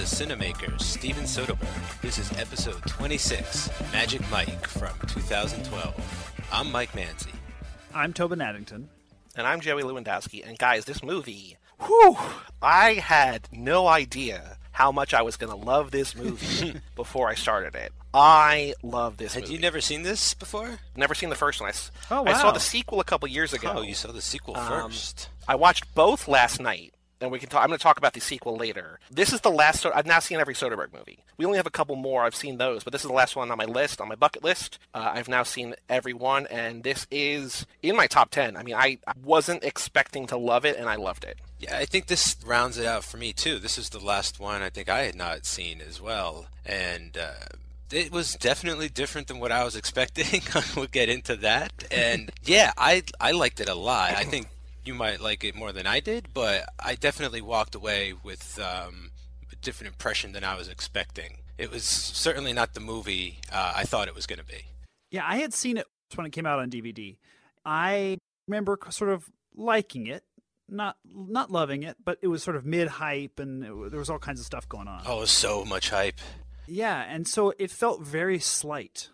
the Cinemakers, Steven Soderbergh. This is episode 26, Magic Mike from 2012. I'm Mike Manzi. I'm Tobin Addington. And I'm Joey Lewandowski. And guys, this movie, whew, I had no idea how much I was going to love this movie before I started it. I love this Had movie. you never seen this before? Never seen the first one. I, s- Oh, I saw the sequel a couple years ago. Oh, you saw the sequel Um, first. I watched both last night, and we can talk. I'm going to talk about the sequel later. This is the last. I've now seen every Soderbergh movie. We only have a couple more. I've seen those, but this is the last one on my list, on my bucket list. Uh, I've now seen every one, and this is in my top ten. I mean, I I wasn't expecting to love it, and I loved it. Yeah, I think this rounds it out for me too. This is the last one I think I had not seen as well, and uh, it was definitely different than what I was expecting. we'll get into that, and yeah, I I liked it a lot. I think you might like it more than I did, but I definitely walked away with um, a different impression than I was expecting. It was certainly not the movie uh, I thought it was going to be. Yeah, I had seen it when it came out on DVD. I remember sort of liking it, not not loving it, but it was sort of mid hype, and it, there was all kinds of stuff going on. Oh, so much hype. Yeah, and so it felt very slight.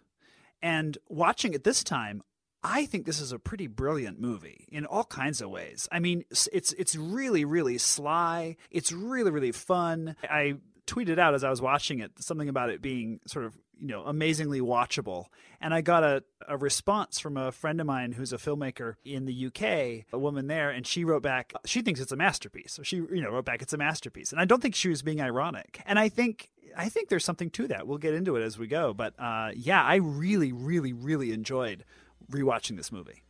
And watching it this time, I think this is a pretty brilliant movie in all kinds of ways. I mean, it's it's really really sly. It's really really fun. I tweeted out as I was watching it something about it being sort of you know amazingly watchable and i got a, a response from a friend of mine who's a filmmaker in the uk a woman there and she wrote back she thinks it's a masterpiece so she you know wrote back it's a masterpiece and i don't think she was being ironic and i think I think there's something to that. We'll get into it as we go, but uh, yeah, I really, really, really enjoyed rewatching this movie.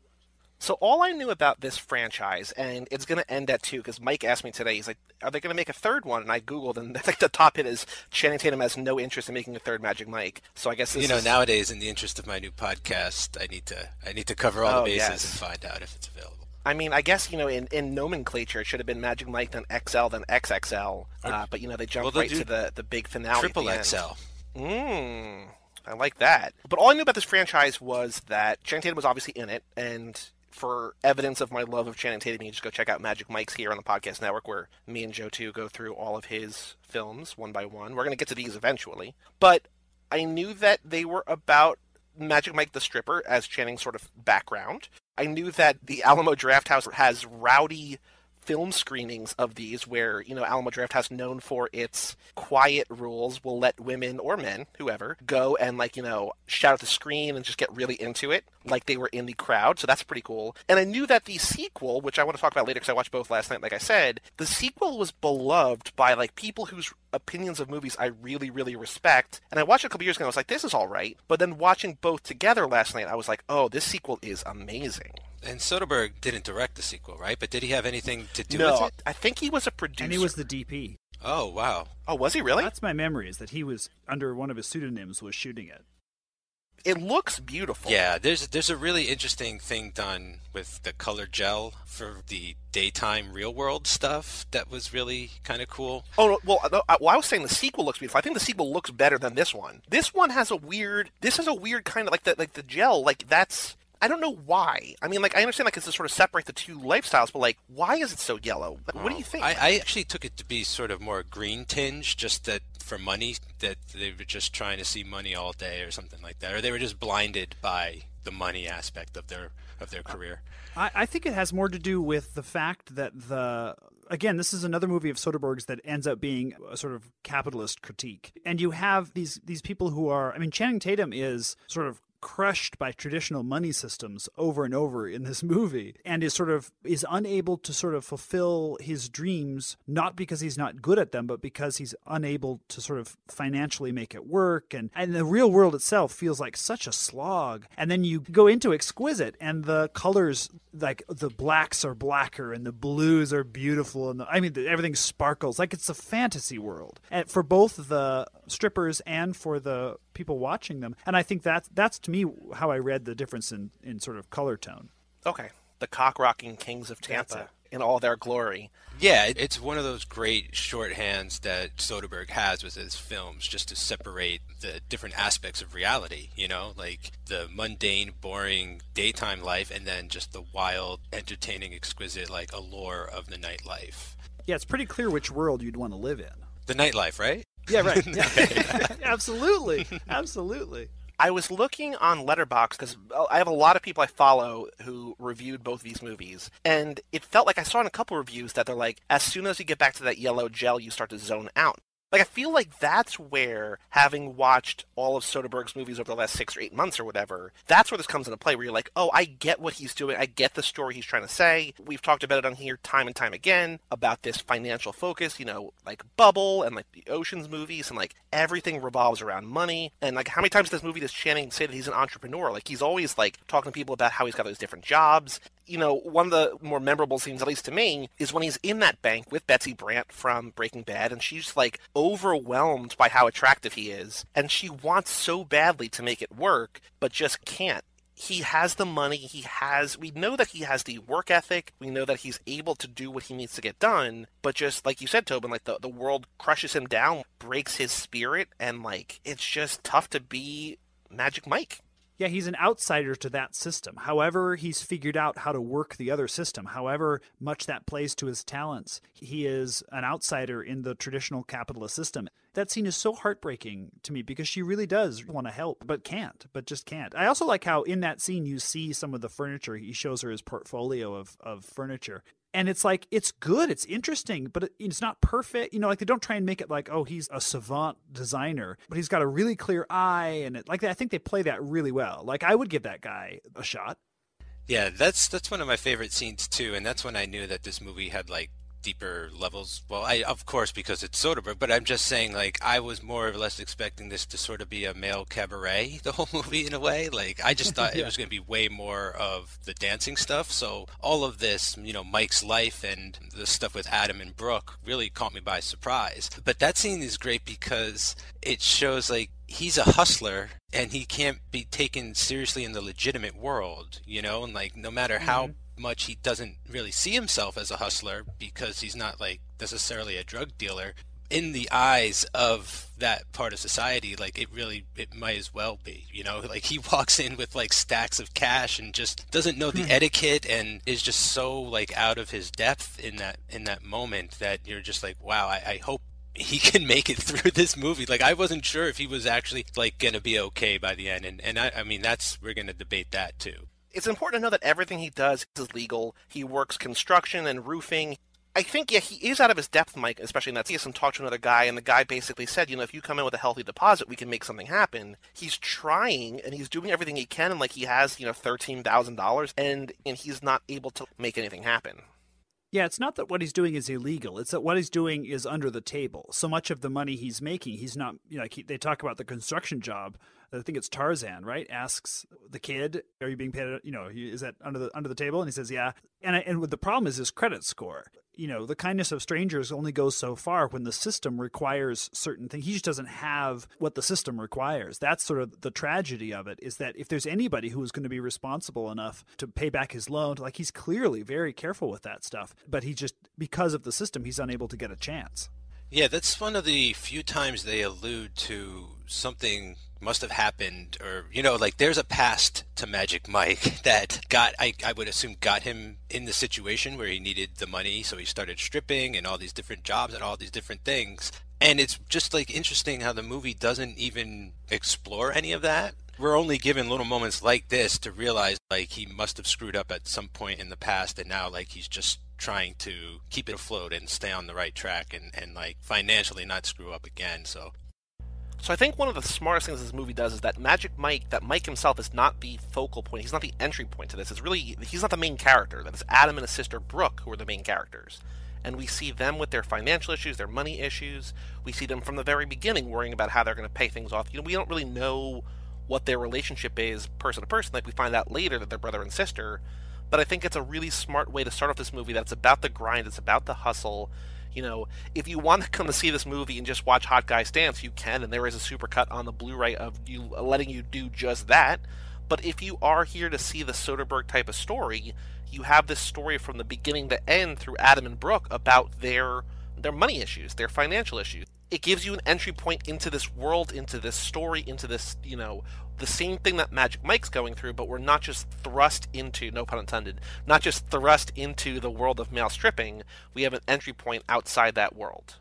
So all I knew about this franchise, and it's going to end at two, because Mike asked me today. He's like, "Are they going to make a third one?" And I googled, and like the top hit is Channing Tatum has no interest in making a third Magic Mike. So I guess this you know is- nowadays in the interest of my new podcast i need to i need to cover all Oh, the bases yes. and find out if it's available I mean, I guess you know, in, in nomenclature, it should have been Magic Mike, then XL, then XXL. Uh, but you know, they jumped Well, right to the the big finale. triple at the xl End. Mm, I like that. But all I knew about this franchise was that Channing Tatum was obviously in it, and for evidence of my love of Channing Tatum, you just go check out Magic Mike's here on the podcast network, where me and Joe too go through all of his films one by one. We're gonna get to these eventually, but I knew that they were about Magic Mike the Stripper as Channing's sort of background. I knew that the Alamo Drafthouse has rowdy film screenings of these where, you know, Alamo Drafthouse known for its quiet rules will let women or men, whoever, go and like, you know, shout at the screen and just get really into it like they were in the crowd. So that's pretty cool. And I knew that the sequel, which I want to talk about later because I watched both last night, like I said, the sequel was beloved by like people whose opinions of movies I really, really respect. And I watched it a couple years ago and I was like, this is all right. But then watching both together last night, I was like, oh, this sequel is amazing. And soderbergh didn't direct the sequel right but did he have anything to do no, with it I think he was a producer. And he was the DP. oh wow Oh, was he really? That's my memory is that he was under one of his pseudonyms was shooting it. It looks beautiful. yeah there's there's a really interesting thing done with the color gel for the daytime real world stuff that was really kind of cool Oh well, I, well, I was saying the sequel looks beautiful. I think the sequel looks better than this one. This one has a weird. This has a weird kind of like the like the gel. Like that's. I don't know why. I mean, like I understand like it's to sort of separate the two lifestyles, but like, why is it so yellow? Like, what do you think? I, I actually took it to be sort of more green tinge, just that for money, that they were just trying to see money all day or something like that, or they were just blinded by the money aspect of their of their career. I, I think it has more to do with the fact that the again, this is another movie of Soderbergh's that ends up being a sort of capitalist critique, and you have these these people who are. I mean, Channing Tatum is sort of crushed by traditional money systems over and over in this movie and is sort of is unable to sort of fulfill his dreams not because he's not good at them but because he's unable to sort of financially make it work. And and the real world itself feels like such a slog. And then you go into Xquisite and the colors like the blacks are blacker and the blues are beautiful and the, I mean everything sparkles. Like it's a fantasy world. And for both the strippers and for the people watching them and I think that's that's to me how I read the difference in in sort of color tone okay, the cock rocking kings of Tampa in all their glory. Yeah, it's one of those great shorthands that Soderbergh has with his films, just to separate the different aspects of reality. You know, like the mundane, boring daytime life, and then just the wild, entertaining, exquisite, like allure of the nightlife. yeah it's pretty clear which world you'd want to live in The nightlife, right? Yeah, right. Yeah. absolutely, absolutely. I was looking on Letterboxd because I have a lot of people I follow who reviewed both these movies, and it felt like I saw in a couple reviews that they're like, as soon as you get back to that yellow gel, you start to zone out. Like I feel like that's where having watched all of Soderbergh's movies over the last six or eight months or whatever, that's where this comes into play. Where you're like, oh, I get what he's doing. I get the story he's trying to say. We've talked about it on here time and time again about this financial focus. You know, like Bubble and like the Ocean's movies, and like everything revolves around money. And like how many times this movie does Channing say that he's an entrepreneur? Like he's always like talking to people about how he's got those different jobs you know, one of the more memorable scenes, at least to me, is when he's in that bank with Betsy Brandt from Breaking Bad, and she's like overwhelmed by how attractive he is, and she wants so badly to make it work, but just can't. He has the money, he has, we know that he has the work ethic, we know that he's able to do what he needs to get done, but just like you said, Tobin, like the, the world crushes him down, breaks his spirit, and like it's just tough to be Magic Mike. Yeah, he's an outsider to that system. However, he's figured out how to work the other system. However much that plays to his talents, he is an outsider in the traditional capitalist system. That scene is so heartbreaking to me because she really does want to help, but can't, but just can't. I also like how in that scene you see some of the furniture. He shows her his portfolio of, of furniture and it's like it's good it's interesting but it's not perfect you know like they don't try and make it like oh he's a savant designer but he's got a really clear eye and it like i think they play that really well. Like i would give that guy a shot. Yeah that's that's one of my favorite scenes too and that's when i knew that this movie had like deeper levels. Well, I of course because it's Soderbergh, but I'm just saying like I was more or less expecting this to sort of be a male cabaret the whole movie in a way. Like I just thought yeah. it was going to be way more of the dancing stuff. So all of this, you know, Mike's life and the stuff with Adam and Brooke really caught me by surprise. But that scene is great because it shows like he's a hustler and he can't be taken seriously in the legitimate world, you know, and like no matter how mm-hmm much he doesn't really see himself as a hustler because he's not like necessarily a drug dealer in the eyes of that part of society like it really it might as well be you know like he walks in with like stacks of cash and just doesn't know the hmm. etiquette and is just so like out of his depth in that in that moment that you're just like wow i, I hope he can make it through this movie. Like I wasn't sure if he was actually like gonna be okay by the end, and and I, I mean that's we're gonna debate that too it's important to know that everything he does is legal. He works construction and roofing. I think, yeah, he is out of his depth, Mike, especially in that scene. Talked to another guy, and the guy basically said, you know, if you come in with a healthy deposit, we can make something happen. He's trying, and he's doing everything he can, and like he has, you know, thirteen thousand dollars, and and he's not able to make anything happen. Yeah, it's not that what he's doing is illegal. It's that what he's doing is under the table. So much of the money he's making, he's not. You know, like he, they talk about the construction job. I think it's Tarzan, right? Asks the kid, "Are you being paid? You know, is that under the under the table?" And he says, "Yeah." And and the problem is his credit score. You know, the kindness of strangers only goes so far when the system requires certain things. He just doesn't have what the system requires. That's sort of the tragedy of it. Is that if there's anybody who is going to be responsible enough to pay back his loan, like he's clearly very careful with that stuff, but he just because of the system, he's unable to get a chance. Yeah, that's one of the few times they allude to something must have happened or you know like there's a past to magic mike that got I, I would assume got him in the situation where he needed the money so he started stripping and all these different jobs and all these different things. And it's just like interesting how the movie doesn't even explore any of that. We're only given little moments like this to realize like he must have screwed up at some point in the past and now like he's just trying to keep it afloat and stay on the right track and, and like financially not screw up again so so I think one of the smartest things this movie does is that Magic Mike, that Mike himself is not the focal point. He's not the entry point to this. It's really he's not the main character. That is Adam and his sister Brooke who are the main characters. And we see them with their financial issues, their money issues. We see them from the very beginning worrying about how they're going to pay things off. You know, we don't really know what their relationship is person to person. Like we find out later that they're brother and sister. But I think it's a really smart way to start off this movie that's about the grind, it's about the hustle, you know, if you want to come to see this movie and just watch Hot Guys Dance, you can, and there is a supercut on the Blu-ray of you uh, letting you do just that. But if you are here to see the Soderbergh type of story, you have this story from the beginning to end through Adam and Brooke about their their money issues, their financial issues. It gives you an entry point into this world, into this story, into this, you know, the same thing that Magic Mike's going through, but we're not just thrust into, no pun intended, not just thrust into the world of male stripping. We have an entry point outside that world.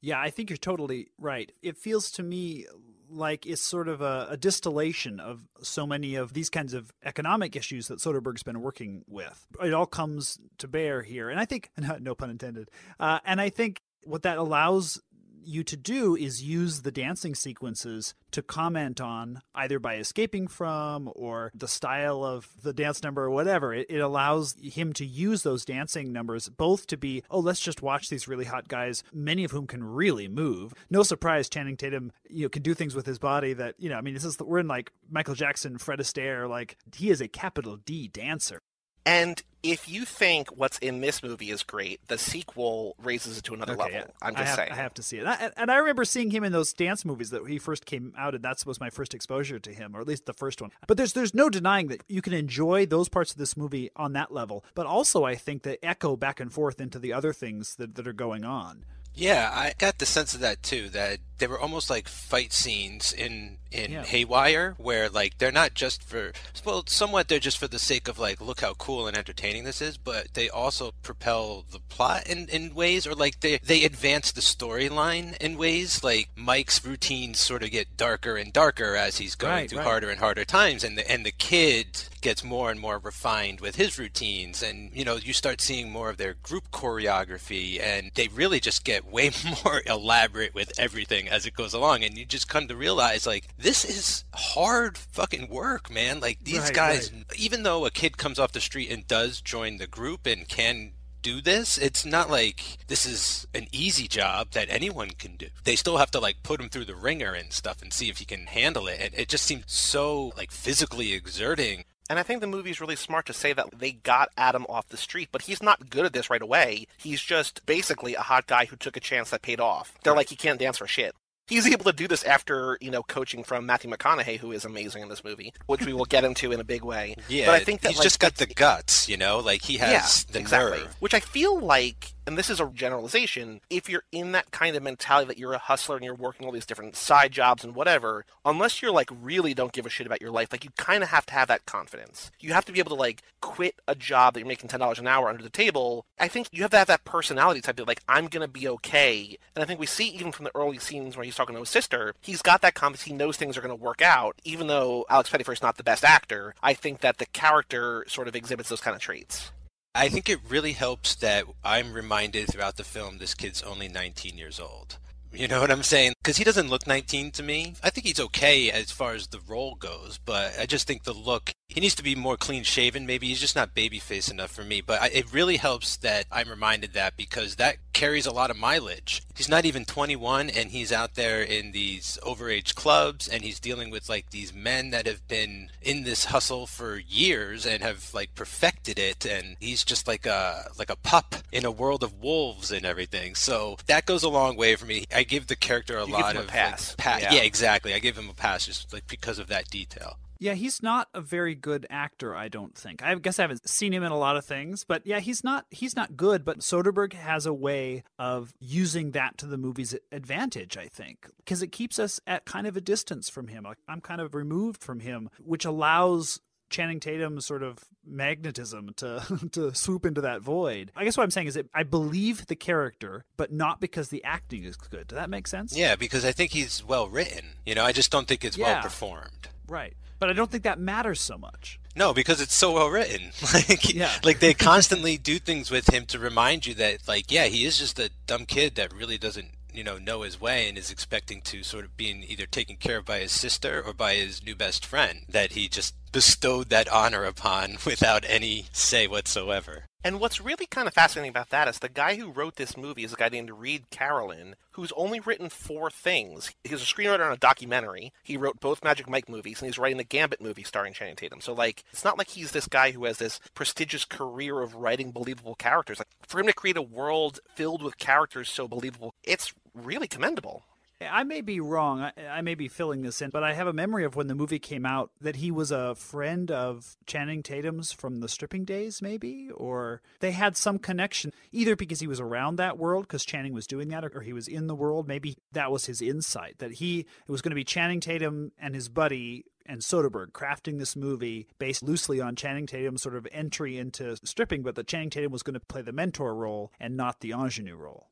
Yeah, I think you're totally right. It feels to me like it's sort of a, a, distillation of so many of these kinds of economic issues that Soderbergh's been working with. It all comes to bear here. And I think, no pun intended, uh, and I think what that allows you to do is use the dancing sequences to comment on either by escaping from or the style of the dance number or whatever. It, it, allows him to use those dancing numbers both to be, oh, let's just watch these really hot guys, many of whom can really move. No surprise, Channing Tatum, you know, can do things with his body that, you know, I mean, this is, we're in like Michael Jackson, Fred Astaire, like he is a capital D dancer. And if you think what's in this movie is great, the sequel raises it to another okay, level. Yeah. I'm just I have, saying. I have to see it. I, and I remember seeing him in those dance movies that he first came out, and that was my first exposure to him, or at least the first one. But there's there's no denying that you can enjoy those parts of this movie on that level. But also, I think that echo back and forth into the other things that, that are going on. Yeah, I got the sense of that too. That they were almost like fight scenes in in Yeah. Haywire, where like they're not just for well, somewhat they're just for the sake of like look how cool and entertaining this is, but they also propel the plot in, in ways, or like they they advance the storyline in ways. Like Mike's routines sort of get darker and darker as he's going Right, through right. harder and harder times, and the and the kid gets more and more refined with his routines, and you know you start seeing more of their group choreography, and they really just get way more elaborate with everything as it goes along, and you just come to realize like this is hard fucking work, man. Like these Right, guys, even though a kid comes off the street and does join the group and can do this it's not like this is an easy job that anyone can do they still have to like put him through the ringer and stuff and see if he can handle it and it just seems so like physically exerting And I think the movie's really smart to say that they got Adam off the street, but he's not good at this right away. He's just basically a hot guy who took a chance that paid off. They're like, he can't dance for shit. He's able to do this after, you know, coaching from Matthew McConaughey, who is amazing in this movie, which we will get into in a big way. yeah but I think that he's like, just got the guts you know like he has the exactly. nerve Which I feel like, and this is a generalization, if you're in that kind of mentality that you're a hustler and you're working all these different side jobs and whatever, unless you're like really don't give a shit about your life, like you kind of have to have that confidence. You have to be able to like quit a job that you're making ten dollars an hour under the table. I think you have to have that personality type of like I'm gonna be okay. And I think we see even from the early scenes where he's talking to his sister, he's got that confidence. He knows things are gonna work out. Even though Alex Pettyfer's not the best actor, I think that the character sort of exhibits those kind of traits. I think it really helps that I'm reminded throughout the film this kid's only 19 years old. You know what I'm saying? Because he doesn't look 19 to me. I think he's okay as far as the role goes, but I just think the look, he needs to be more clean shaven. Maybe he's just not babyface enough for me. But I, it really helps that I'm reminded that because that carries a lot of mileage. He's not even 21 and he's out there in these overage clubs and he's dealing with like these men that have been in this hustle for years and have like perfected it and he's just like a like a pup in a world of wolves and everything. So that goes a long way for me. I give the character a You give lot him a of pass. Like, Yeah. yeah, exactly. I give him a pass just like because of that detail. Yeah, he's not a very good actor, I don't think. I guess I haven't seen him in a lot of things, but yeah, he's not he's not good, but Soderbergh has a way of using that to the movie's advantage, I think, because it keeps us at kind of a distance from him. Like I'm kind of removed from him, which allows Channing Tatum's sort of magnetism to to swoop into that void. I guess what I'm saying is that I believe the character, but not because the acting is good. Does that make sense? Yeah, because I think he's well written. You know, I just don't think it's Yeah. well performed. Right. But I don't think that matters so much. No, because it's so well written. Like, Yeah. like they constantly do things with him to remind you that, like, yeah, he is just a dumb kid that really doesn't, you know, know his way and is expecting to sort of being either taken care of by his sister or by his new best friend that he just bestowed that honor upon without any say whatsoever. And what's really kind of fascinating about that is the guy who wrote this movie is a guy named Reid Carolin, who's only written four things. He's a screenwriter on a documentary. He wrote both Magic Mike movies, and he's writing the Gambit movie starring Channing Tatum. So, like, it's not like he's this guy who has this prestigious career of writing believable characters. Like, for him to create a world filled with characters so believable, it's really commendable. I may be wrong. I, I may be filling this in, but I have a memory of when the movie came out that he was a friend of Channing Tatum's from the stripping days, maybe, or they had some connection, either because he was around that world because Channing was doing that, or, or he was in the world. Maybe that was his insight that he it was going to be Channing Tatum and his buddy and Soderbergh crafting this movie based loosely on Channing Tatum's sort of entry into stripping, but that Channing Tatum was going to play the mentor role and not the ingenue role.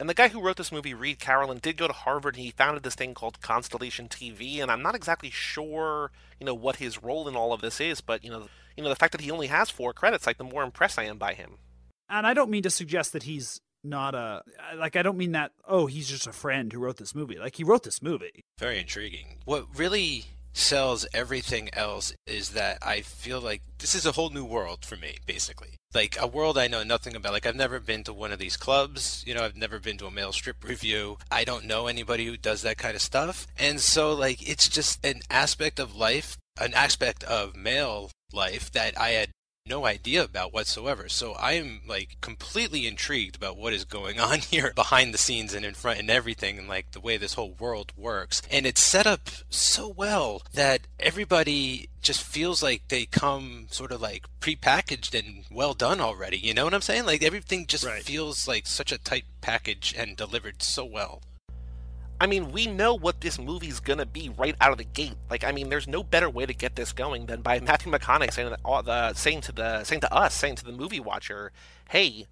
And the guy who wrote this movie, Reid Carolin, did go to Harvard and he founded this thing called Constellation TV. And I'm not exactly sure, you know, what his role in all of this is, but you know, you know, the fact that he only has four credits, like the more impressed I am by him. And I don't mean to suggest that he's not a like I don't mean that oh he's just a friend who wrote this movie. Like he wrote this movie. Very intriguing. What really sells everything else is that I feel like this is a whole new world for me, basically. Like a world I know nothing about. Like I've never been to one of these clubs, you know, I've never been to a male strip revue. I don't know anybody who does that kind of stuff. And so like it's just an aspect of life, an aspect of male life that I had no idea about whatsoever. So I am like completely intrigued about what is going on here behind the scenes and in front and everything and like the way this whole world works. And it's set up so well that everybody just feels like they come sort of like prepackaged and well done already. You know what I'm saying? Like everything just right. feels like such a tight package and delivered so well. I mean, we know what this movie's gonna be right out of the gate. Like, I mean, there's no better way to get this going than by Matthew McConaughey saying uh, the saying to the saying to us, saying to the movie watcher, "Hey,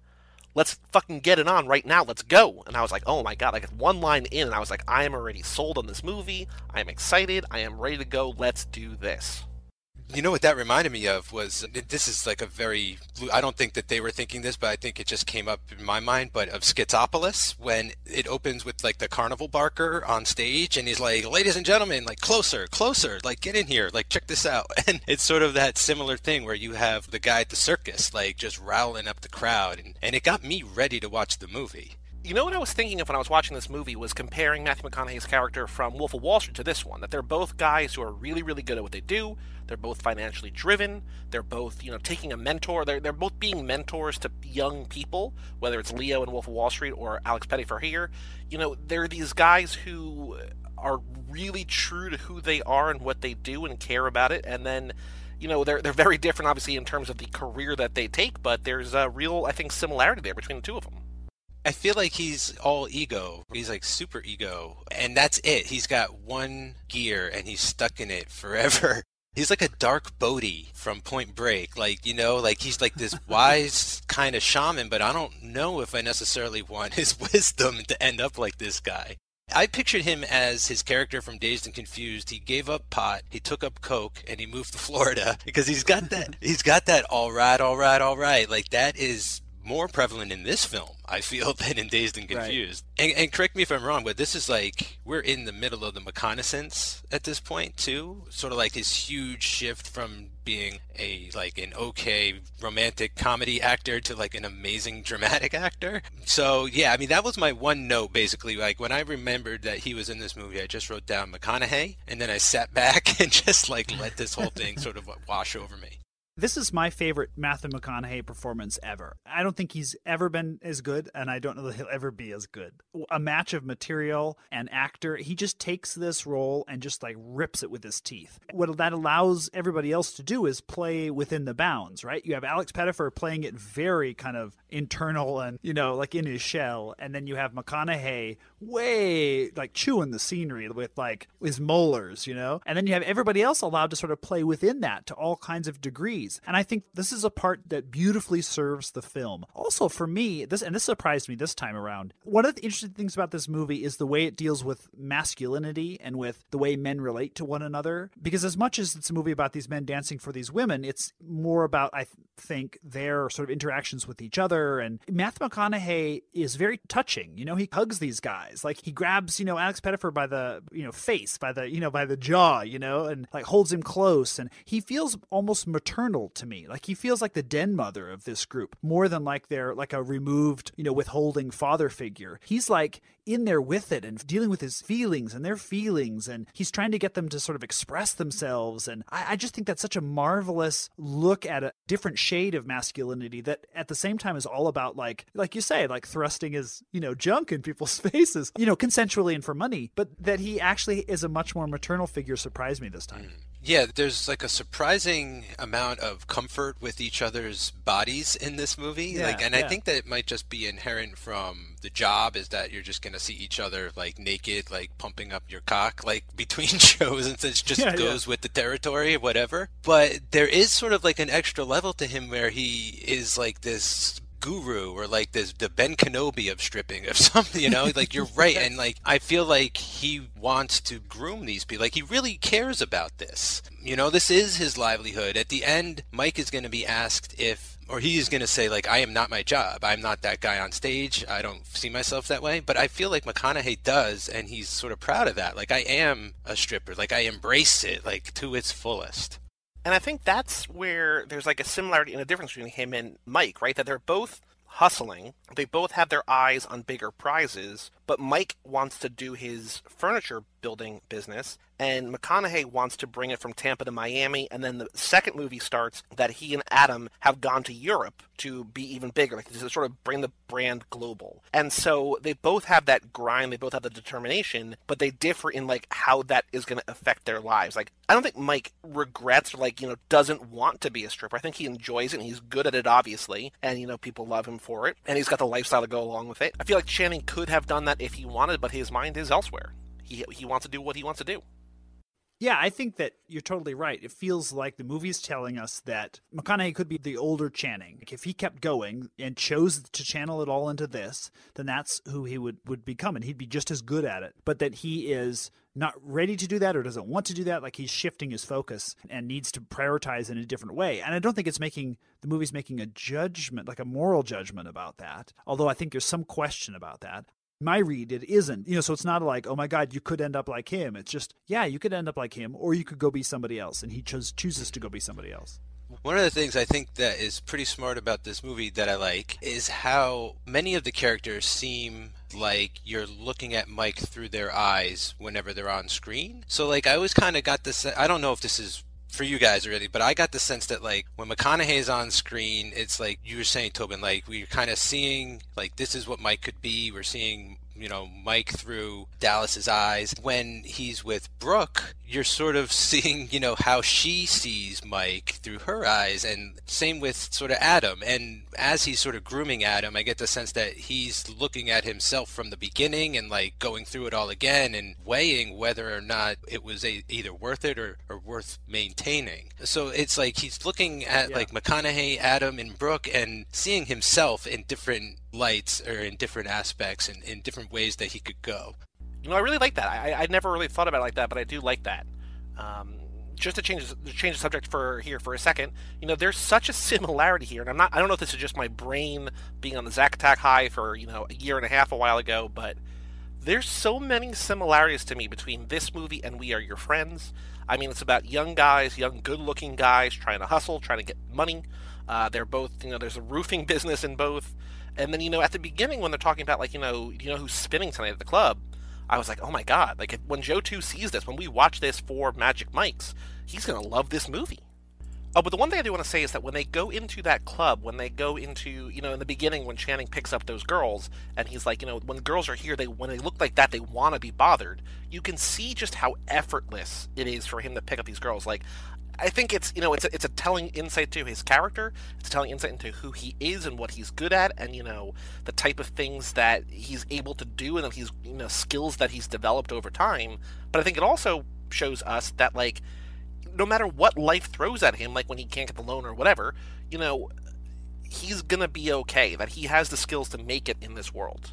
let's fucking get it on right now. Let's go." And I was like, "Oh my god!" Like one line in, and I was like, "I am already sold on this movie. I am excited. I am ready to go. Let's do this." You know what that reminded me of was this is like a very I don't think that they were thinking this, but I think it just came up in my mind. But of Schizopolis when it opens with like the carnival barker on stage and he's like, "Ladies and gentlemen, like closer, closer, like get in here, like check this out." And it's sort of that similar thing where you have the guy at the circus like just rowling up the crowd, and and it got me ready to watch the movie. You know what I was thinking of when I was watching this movie was comparing Matthew McConaughey's character from Wolf of Wall Street to this one. That they're both guys who are really, really good at what they do. They're both financially driven. They're both, you know, taking a mentor. They're, they're both being mentors to young people, whether it's Leo and Wolf of Wall Street or Alex Pettyfer here. You know, they're these guys who are really true to who they are and what they do and care about it. And then, you know, they're they're very different, obviously, in terms of the career that they take. But there's a real, I think, similarity there between the two of them. I feel like he's all ego. He's like super ego. And that's it. He's got one gear and he's stuck in it forever. He's like a dark Bodhi from Point Break. Like, you know, like he's like this wise kind of shaman, but I don't know if I necessarily want his wisdom to end up like this guy. I pictured him as his character from Dazed and Confused. He gave up pot, he took up coke, and he moved to Florida because he's got that. he's got that. All right, all right, all right. Like that is more prevalent in this film, I feel, than in Dazed and Confused. Right. And, and, correct me if I'm wrong, but this is like we're in the middle of the McConaissance at this point too. Sort of like this huge shift from being a like an okay romantic comedy actor to like an amazing dramatic actor. So yeah, I mean that was my one note basically. Like when I remembered that he was in this movie, I just wrote down McConaughey, and then I sat back and just like let this whole thing sort of wash over me. This is my favorite Matthew McConaughey performance ever. I don't think he's ever been as good, and I don't know that he'll ever be as good. A match of material and actor. He just takes this role and just like rips it with his teeth. What that allows everybody else to do is play within the bounds, right? You have Alex Pettyfer playing it very kind of internal and, you know, like in his shell. And then you have McConaughey way like chewing the scenery with like his molars, you know? And then you have everybody else allowed to sort of play within that to all kinds of degrees. And I think this is a part that beautifully serves the film. Also, for me, this and this surprised me this time around. One of the interesting things about this movie is the way it deals with masculinity and with the way men relate to one another. Because as much as it's a movie about these men dancing for these women, it's more about, I think, their sort of interactions with each other. And Matthew McConaughey is very touching. You know, he hugs these guys. Like he grabs, you know, Alex Pettyfer by the, you know, face, by the, you know, by the jaw, you know, and like holds him close. And he feels almost maternal to me. Like he feels like the den mother of this group more than like they're like a removed, you know, withholding father figure. He's like in there with it and dealing with his feelings and their feelings and he's trying to get them to sort of express themselves. And I, I just think that's such a marvelous look at a different shade of masculinity that at the same time is all about like like you say, like thrusting his, you know, junk in people's faces, you know, consensually and for money, but that he actually is a much more maternal figure surprised me this time. Mm. Yeah, there's like a surprising amount of comfort with each other's bodies in this movie. Yeah, like and yeah. I think that it might just be inherent from the job is that you're just gonna see each other like naked, like pumping up your cock like between shows and it just yeah, goes with the territory, whatever. But there is sort of like an extra level to him where he is like this guru or like this the Ben Kenobi of stripping of something, you know? like you're right. And like I feel like he wants to groom these people. Like he really cares about this. You know, this is his livelihood. At the end, Mike is going to be asked if or he is going to say like I am not my job. I'm not that guy on stage. I don't see myself that way. But I feel like McConaughey does, and he's sort of proud of that. Like I am a stripper. Like I embrace it like to its fullest. And I think that's where there's like a similarity and a difference between him and Mike, right? That they're both hustling. They both have their eyes on bigger prizes, but Mike wants to do his furniture building business, and McConaughey wants to bring it from Tampa to Miami. And then the second movie starts that he and Adam have gone to Europe to be even bigger, like to sort of bring the brand global. And so they both have that grind, they both have the determination, but they differ in like how that is going to affect their lives. Like I don't think Mike regrets or like you know doesn't want to be a stripper. I think he enjoys it and he's good at it, obviously, and you know people love him for it, and he's got the lifestyle to go along with it. I feel like Channing could have done that if he wanted, but his mind is elsewhere. He he wants to do what he wants to do. Yeah, I think that you're totally right. It feels like the movie's telling us that McConaughey could be the older Channing. Like if he kept going and chose to channel it all into this, then that's who he would, would become, and he'd be just as good at it. But that he is not ready to do that or doesn't want to do that, like he's shifting his focus and needs to prioritize in a different way. And I don't think it's making the movie's making a judgment, like a moral judgment about that. Although I think there's some question about that my read it isn't you know so it's not like oh my god you could end up like him it's just yeah you could end up like him or you could go be somebody else and he chose chooses to go be somebody else one of the things I think that is pretty smart about this movie that I like is how many of the characters seem like you're looking at Mike through their eyes whenever they're on screen. So like I always kind of got this I don't know if this is for you guys really, but I got the sense that like when McConaughey is on screen, it's like you were saying, Tobin, like we're kind of seeing like this is what Mike could be. We're seeing you know Mike through Dallas's eyes. When he's with Brooke, you're sort of seeing you know how she sees Mike through her eyes, and same with sort of Adam. And as he's sort of grooming Adam, I get the sense that he's looking at himself from the beginning and like going through it all again and weighing whether or not it was a, either worth it or, or worth maintaining. So it's like he's looking at yeah. like McConaughey, Adam, and Brooke, and seeing himself in different lights or in different aspects and in different ways that he could go. You know, I really like that. I, I never really thought about it like that, but I do like that. Um, just to change change the subject for here for a second, you know, there's such a similarity here, and I'm not. I don't know if this is just my brain being on the Zack Attack high for you know a year and a half a while ago, but there's so many similarities to me between this movie and We Are Your Friends. I mean, it's about young guys, young, good-looking guys trying to hustle, trying to get money. Uh, they're both, you know, there's a roofing business in both. And then, you know, at the beginning when they're talking about, like, you know, you know who's spinning tonight at the club, I was like, oh my god! Like, if, when Joe Two sees this, when we watch this for Magic Mike's, he's gonna love this movie. Oh, but the one thing I do want to say is that when they go into that club, when they go into, you know, in the beginning when Channing picks up those girls, and he's like, you know, when girls are here, they when they look like that, they want to be bothered. You can see just how effortless it is for him to pick up these girls. Like, I think it's you know it's a, it's a telling insight to his character. It's a telling insight into who he is and what he's good at, and you know the type of things that he's able to do and that he's you know skills that he's developed over time. But I think it also shows us that like no matter what life throws at him, like when he can't get the loan or whatever, you know he's gonna be okay. That he has the skills to make it in this world.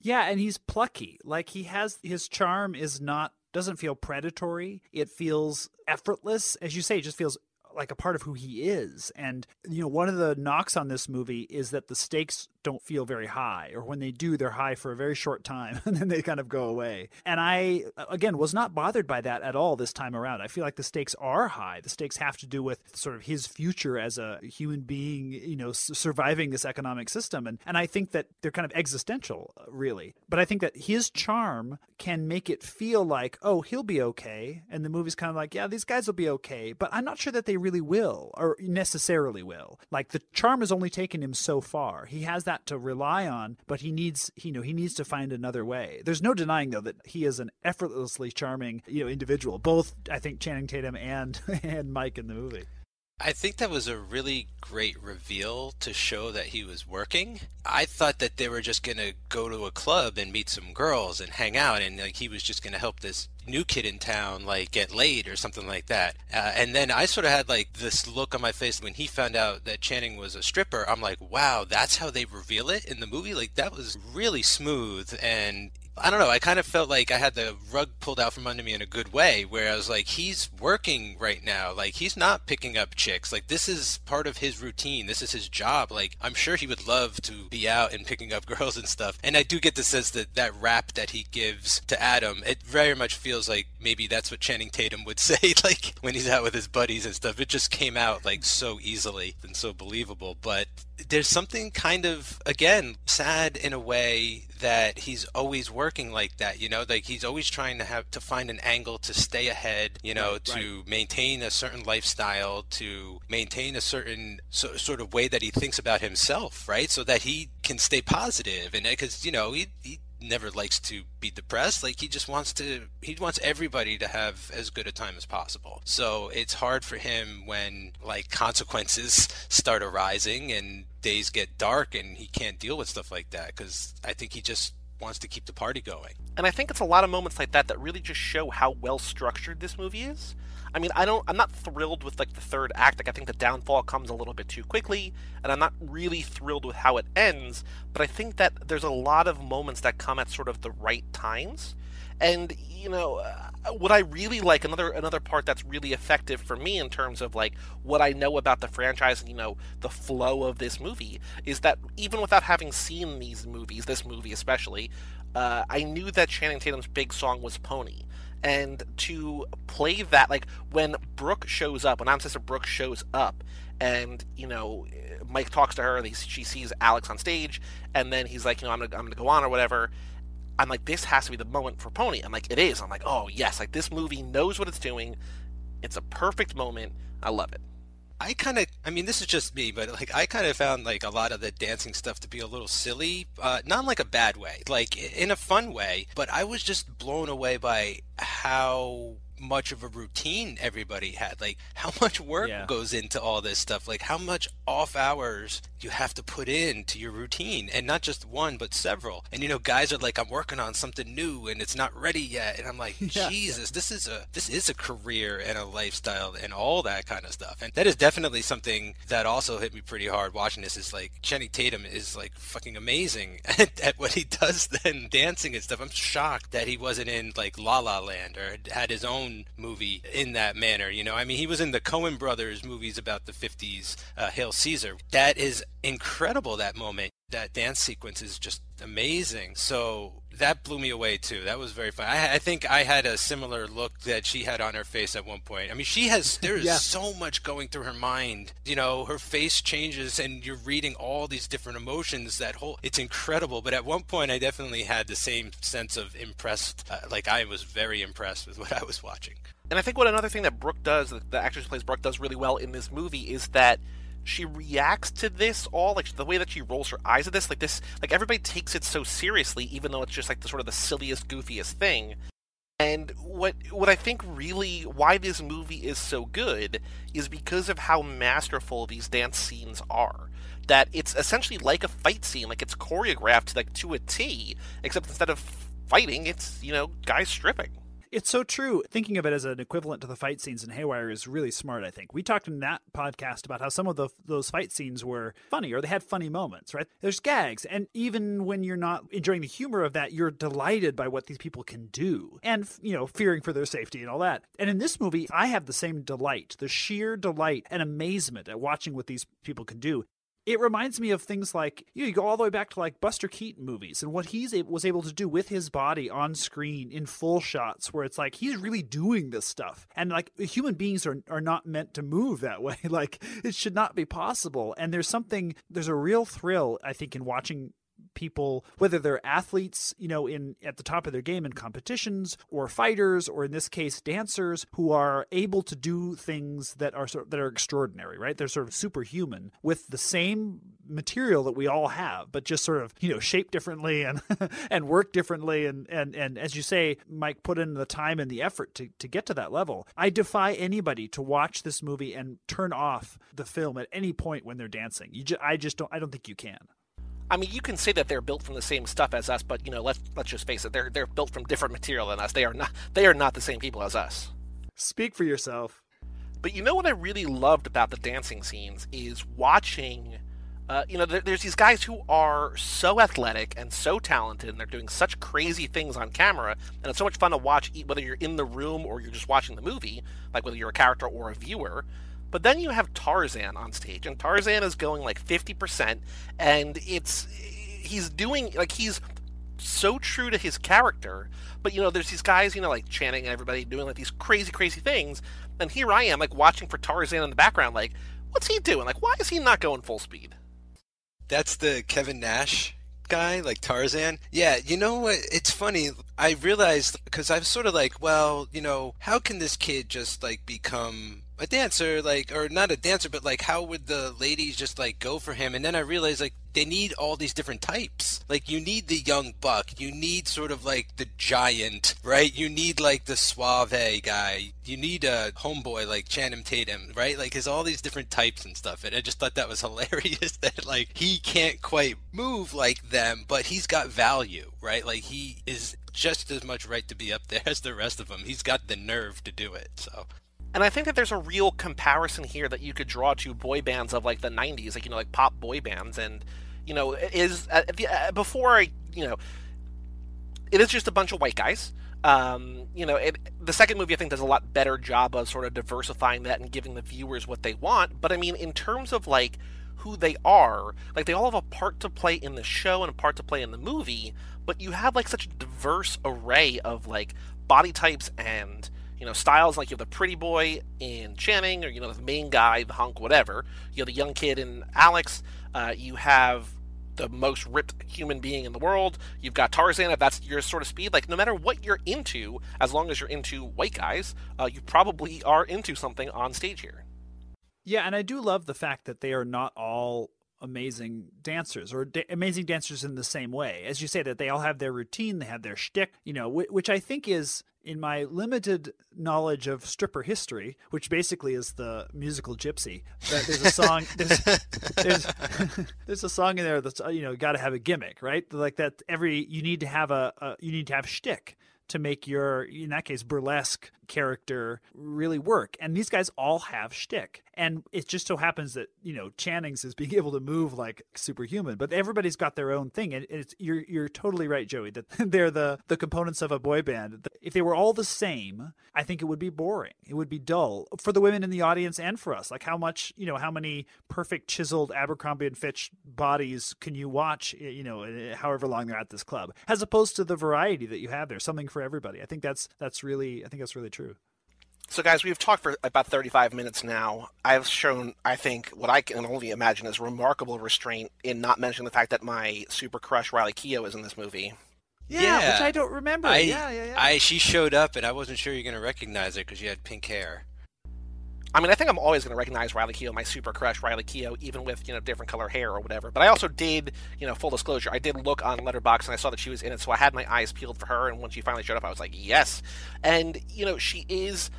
Yeah, and he's plucky. Like he has his charm is not doesn't feel predatory. It feels effortless. As you say, it just feels like a part of who he is. And, you know, one of the knocks on this movie is that the stakes don't feel very high, or when they do, they're high for a very short time and then they kind of go away. And I, again, was not bothered by that at all this time around. I feel like the stakes are high. The stakes have to do with sort of his future as a human being, you know, surviving this economic system. And, and I think that they're kind of existential, uh, really. But I think that his charm can make it feel like, oh, he'll be okay. And the movie's kind of like, yeah, these guys will be okay. But I'm not sure that they really will or necessarily will. Like the charm has only taken him so far. He has that to rely on, but he needs you know he needs to find another way. There's no denying though that he is an effortlessly charming you know individual. Both I think Channing Tatum and and Mike in the movie. I think that was a really great reveal to show that he was working. I thought that they were just going to go to a club and meet some girls and hang out and like he was just going to help this new kid in town like get laid or something like that. Uh, and then I sort of had like this look on my face when he found out that Channing was a stripper. I'm like, wow, that's how they reveal it in the movie. Like that was really smooth and I don't know. I kind of felt like I had the rug pulled out from under me in a good way, where I was like, he's working right now. Like, he's not picking up chicks. Like, this is part of his routine. This is his job. Like, I'm sure he would love to be out and picking up girls and stuff. And I do get the sense that that rap that he gives to Adam, it very much feels like maybe that's what Channing Tatum would say, like, when he's out with his buddies and stuff. It just came out, like, so easily and so believable. But there's something kind of, again, sad in a way that he's always working like that you know? Like he's always trying to have to find an angle to stay ahead you know right, to right. maintain a certain lifestyle to maintain a certain so, sort of way that he thinks about himself right? So that he can stay positive and uh, because you know he, he never likes to be depressed. Like he just wants to he wants everybody to have as good a time as possible. So it's hard for him when like consequences start arising and days get dark and he can't deal with stuff like that because i think he just wants to keep the party going and i think it's a lot of moments like that that really just show how well structured this movie is I mean, I don't. I'm not thrilled with like the third act. Like, I think the downfall comes a little bit too quickly, and I'm not really thrilled with how it ends. But I think that there's a lot of moments that come at sort of the right times, and you know, uh, what I really like another another part that's really effective for me in terms of like what I know about the franchise and you know the flow of this movie is that even without having seen these movies, this movie especially, uh, I knew that Channing Tatum's big song was Pony and to play that like when Brooke shows up, when Ancestor Brooke shows up, and you know Mike talks to her, and she sees Alex on stage, and then he's like, you know, I'm gonna, I'm gonna go on or whatever. I'm like, this has to be the moment for Pony. I'm like, it is. I'm like, oh yes, like this movie knows what it's doing. It's a perfect moment. I love it. I kind of, I mean, this is just me, but like, I kind of found like a lot of the dancing stuff to be a little silly, uh, not like a bad way, like in a fun way. But I was just blown away by how much of a routine everybody had. Like how much work yeah. goes into all this stuff. Like how much off hours you have to put in to your routine and not just one but several. And you know guys are like I'm working on something new and it's not ready yet and I'm like yeah, Jesus, this is a this is a career and a lifestyle and all that kind of stuff. And that is definitely something that also hit me pretty hard watching this is like Channing Tatum is like fucking amazing at, at what he does then dancing and stuff. I'm shocked that he wasn't in like La La Land or had his own movie in that manner. You know, I mean, he was in the Coen Brothers movies about the 50s, uh, Hail Caesar. That is incredible, that moment. That dance sequence is just amazing. So that blew me away too. That was very fun. I, I, think I had a similar look that she had on her face at one point. I mean, she has there is yeah. so much going through her mind. You know, her face changes, and you're reading all these different emotions. That whole it's incredible. But at one point, I definitely had the same sense of impressed. Uh, like I was very impressed with what I was watching. And I think what another thing that Brooke does, that the actress who plays Brooke does really well in this movie, is that she reacts to this all like the way that she rolls her eyes at this like this like everybody takes it so seriously even though it's just like the sort of the silliest goofiest thing and what what I think really why this movie is so good is because of how masterful these dance scenes are. That it's essentially like a fight scene, like it's choreographed like to a T, except instead of fighting, it's you know guys stripping. It's so true. Thinking of it as an equivalent to the fight scenes in Haywire is really smart, I think. We talked in that podcast about how some of the, those fight scenes were funny or they had funny moments, right? There's gags. And even when you're not enjoying the humor of that, you're delighted by what these people can do and, you know, fearing for their safety and all that. And in this movie, I have the same delight, the sheer delight and amazement at watching what these people can do it reminds me of things like you, know, you go all the way back to like Buster Keaton movies and what he was able to do with his body on screen in full shots, where it's like he's really doing this stuff, and like human beings are are not meant to move that way. like it should not be possible. And there's something, there's a real thrill I think in watching people, whether they're athletes, you know, in at the top of their game in competitions, or fighters, or in this case, dancers, who are able to do things that are sort of, that are extraordinary, right? They're sort of superhuman with the same material that we all have, but just sort of you know shaped differently and and work differently, and and and as you say, Mike put in the time and the effort to to get to that level. I defy anybody to watch this movie and turn off the film at any point when they're dancing. You I just don't I don't think you can. I mean, you can say that they're built from the same stuff as us, but you know, let's let's just face it, they're they're built from different material than us. They are not they are not the same people as us. Speak for yourself. But you know what I really loved about the dancing scenes is watching. Uh, you know, there, there's these guys who are so athletic and so talented, and they're doing such crazy things on camera, and it's so much fun to watch, whether you're in the room or you're just watching the movie, like whether you're a character or a viewer. But then you have Tarzan on stage, and Tarzan is going like 50%, and it's he's doing like he's so true to his character. But you know, there's these guys, you know, like chanting and everybody doing like these crazy, crazy things, and here I am, like watching for Tarzan in the background, like, what's he doing? Like, why is he not going full speed? That's the Kevin Nash guy, like Tarzan. Yeah, you know what? It's funny. I realized because I was sort of like, well, you know, how can this kid just like become a dancer, like, or not a dancer, but like, how would the ladies just like go for him? And then I realized like they need all these different types. Like, you need the young buck, you need sort of like the giant, right? You need like the suave guy, you need a homeboy like Channing Tatum, right? Like, there's all these different types and stuff. And I just thought that was hilarious that like he can't quite move like them, but he's got value, right? Like, he is just as much right to be up there as the rest of them. He's got the nerve to do it. So and I think that there's a real comparison here that you could draw to boy bands of like the 90s, like, you know, like pop boy bands. And, you know, is uh, uh, before I, you know, it is just a bunch of white guys. Um, you know, it, the second movie I think does a lot better job of sort of diversifying that and giving the viewers what they want. But I mean, in terms of like who they are, like they all have a part to play in the show and a part to play in the movie. But you have like such a diverse array of like body types and you know, styles like you have the pretty boy in Channing, or you know, the main guy, the hunk, whatever. You have the young kid in Alex. Uh, you have the most ripped human being in the world. You've got Tarzan, if that's your sort of speed. Like, no matter what you're into, as long as you're into white guys, uh, you probably are into something on stage here. Yeah, and I do love the fact that they are not all amazing dancers or da- amazing dancers in the same way. As you say, that they all have their routine, they have their shtick, you know, w- which I think is in my limited knowledge of stripper history, which basically is the musical Gypsy, that there's a song there's, there's, there's, a song in there that's uh, you know got to have a gimmick, right? Like that every you need to have a, a you need to have shtick to make your in that case burlesque character really work. And these guys all have shtick. And it just so happens that, you know, Channing's is being able to move like superhuman, but everybody's got their own thing. And it's you're you're totally right, Joey, that they're the the components of a boy band. If they were all the same, I think it would be boring. It would be dull for the women in the audience and for us. Like how much, you know, how many perfect chiseled Abercrombie and Fitch bodies can you watch, you know, eh, however long they're at this club, as opposed to the variety that you have there, something for everybody. I think that's that's really I think that's really true. So, guys, we've talked for about 35 minutes now. I've shown, I think, what I can only imagine is remarkable restraint in not mentioning the fact that my super crush Riley Keough is in this movie. Yeah, yeah. which I don't remember. I, yeah, yeah, yeah. I, she showed up, and I wasn't sure you're going to recognize her because she had pink hair. I mean, I think I'm always going to recognize Riley Keough, my super crush Riley Keough, even with you know different color hair or whatever. But I also did, you know, full disclosure, I did look on Letterboxd and I saw that she was in it, so I had my eyes peeled for her. And when she finally showed up, I was like, yes. And you know, she is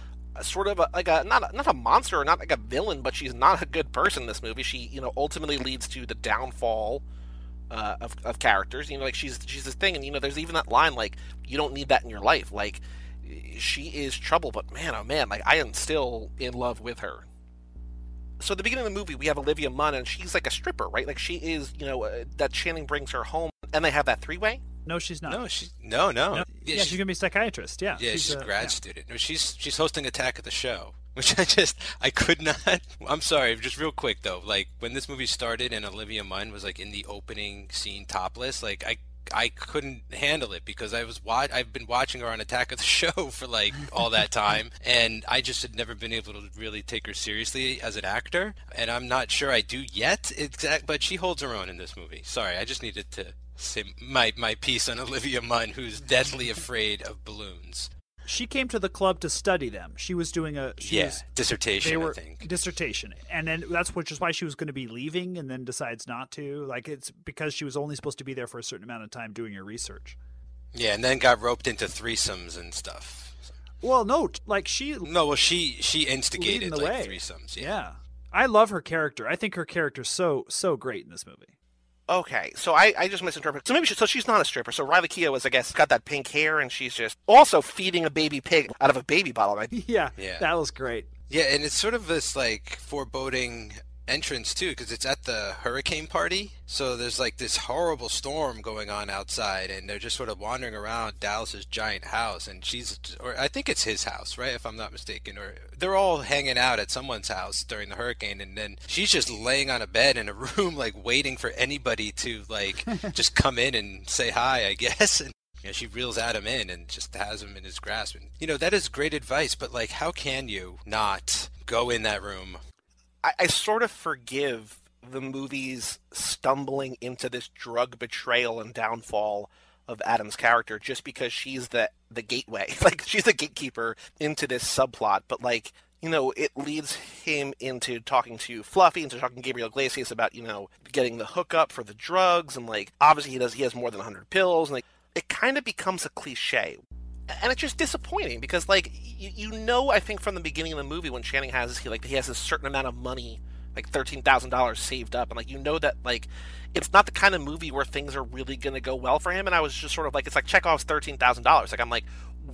sort of a, like a not a, not a monster or not like a villain, but she's not a good person in this movie. She you know ultimately leads to the downfall uh, of of characters. You know, like she's she's this thing, and you know, there's even that line like you don't need that in your life. Like she is trouble, but man, oh man, like I am still in love with her. So at the beginning of the movie, we have Olivia Munn, and she's like a stripper, right? Like she is, you know, uh, that Channing brings her home, and they have that three way. No, she's not. No, she no no. no. Yeah, yeah she's, gonna be a psychiatrist. Yeah, yeah, she's, she's a grad yeah. student. No, she's she's hosting Attack of the Show, which I just I could not. I'm sorry, just real quick though. Like when this movie started and Olivia Munn was like in the opening scene topless, like I I couldn't handle it because I was wa- I've been watching her on Attack of the Show for like all that time, and I just had never been able to really take her seriously as an actor, and I'm not sure I do yet. Exact, but she holds her own in this movie. Sorry, I just needed to Say my my piece on Olivia Munn, who's deathly afraid of balloons. She came to the club to study them. She was doing a she yeah was, dissertation. they were I think. dissertation, and then that's which is why she was going to be leaving, and then decides not to. Like it's because she was only supposed to be there for a certain amount of time doing her research. Yeah, and then got roped into threesomes and stuff. Well, no, like she No, well, she she instigated the like way. threesomes. Yeah. Yeah. I love her character. I think her character's so so great in this movie. Okay, so I, I just misinterpreted. So maybe she, so she's not a stripper. So Riley Keough is, I guess, got that pink hair, and she's just also feeding a baby pig out of a baby bottle. Right? Yeah, Yeah. that was great. Yeah, and it's sort of this like foreboding entrance too, because it's at the hurricane party. So there's like this horrible storm going on outside, and they're just sort of wandering around Dallas's giant house, and she's, or I think it's his house, right? If I'm not mistaken, or they're all hanging out at someone's house during the hurricane, and then she's just laying on a bed in a room, like waiting for anybody to like just come in and say hi, I guess. And you know, she reels Adam in and just has him in his grasp. And, you know, that is great advice, but like, how can you not go in that room? I, I sort of forgive the movie's stumbling into this drug betrayal and downfall of Adam's character just because she's the the gateway. Like she's the gatekeeper into this subplot, but like you know, it leads him into talking to Fluffy, into talking to Gabriel Iglesias about, you know, getting the hookup for the drugs, and like obviously he does he has more than hundred pills, and like it kind of becomes a cliche. And it's just disappointing because, like, you, you know, I think from the beginning of the movie when Channing has he like he has a certain amount of money, like thirteen thousand dollars saved up, and like you know that like it's not the kind of movie where things are really going to go well for him. And I was just sort of like, it's like Chekhov's thirteen thousand dollars. Like I'm like,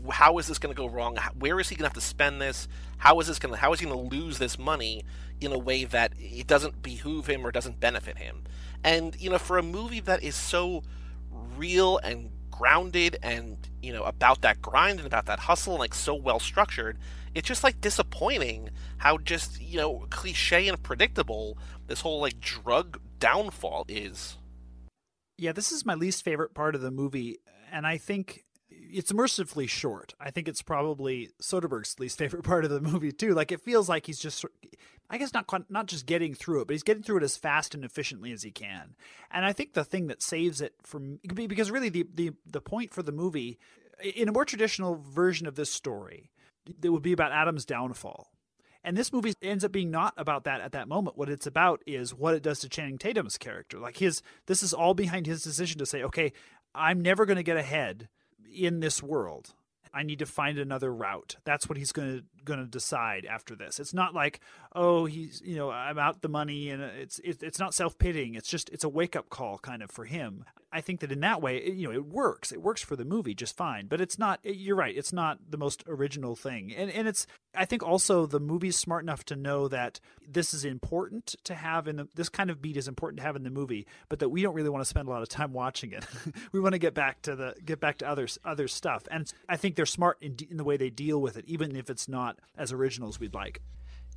how is this going to go wrong? Where is he going to have to spend this? How is this to? How is he going to lose this money in a way that it doesn't behoove him or doesn't benefit him? And you know, for a movie that is so real and grounded and you know about that grind and about that hustle and like so well structured it's just like disappointing how just you know cliche and predictable this whole like drug downfall is. Yeah, this is my least favorite part of the movie, and I think it's immersively short. I think it's probably Soderbergh's least favorite part of the movie too. Like it feels like he's just, I guess not quite- not just getting through it, but he's getting through it as fast and efficiently as he can. And I think the thing that saves it from because really the the the point for the movie in a more traditional version of this story, it would be about Adam's downfall. And this movie ends up being not about that at that moment. What it's about is what it does to Channing Tatum's character. Like his, this is all behind his decision to say, okay, I'm never going to get ahead in this world. I need to find another route. That's what he's going to going to decide after this. It's not like, oh, he's you know I'm out the money, and it's it, it's not self pitying. It's just it's a wake up call kind of for him. I think that in that way, it, you know, it works. It works for the movie just fine. But it's not. You're right. It's not the most original thing, and and it's. I think also the movie's smart enough to know that this is important to have in the this kind of beat is important to have in the movie, but that we don't really want to spend a lot of time watching it. we want to get back to the get back to other other stuff, and I think they're smart in, in the way they deal with it, even if it's not as original as we'd like.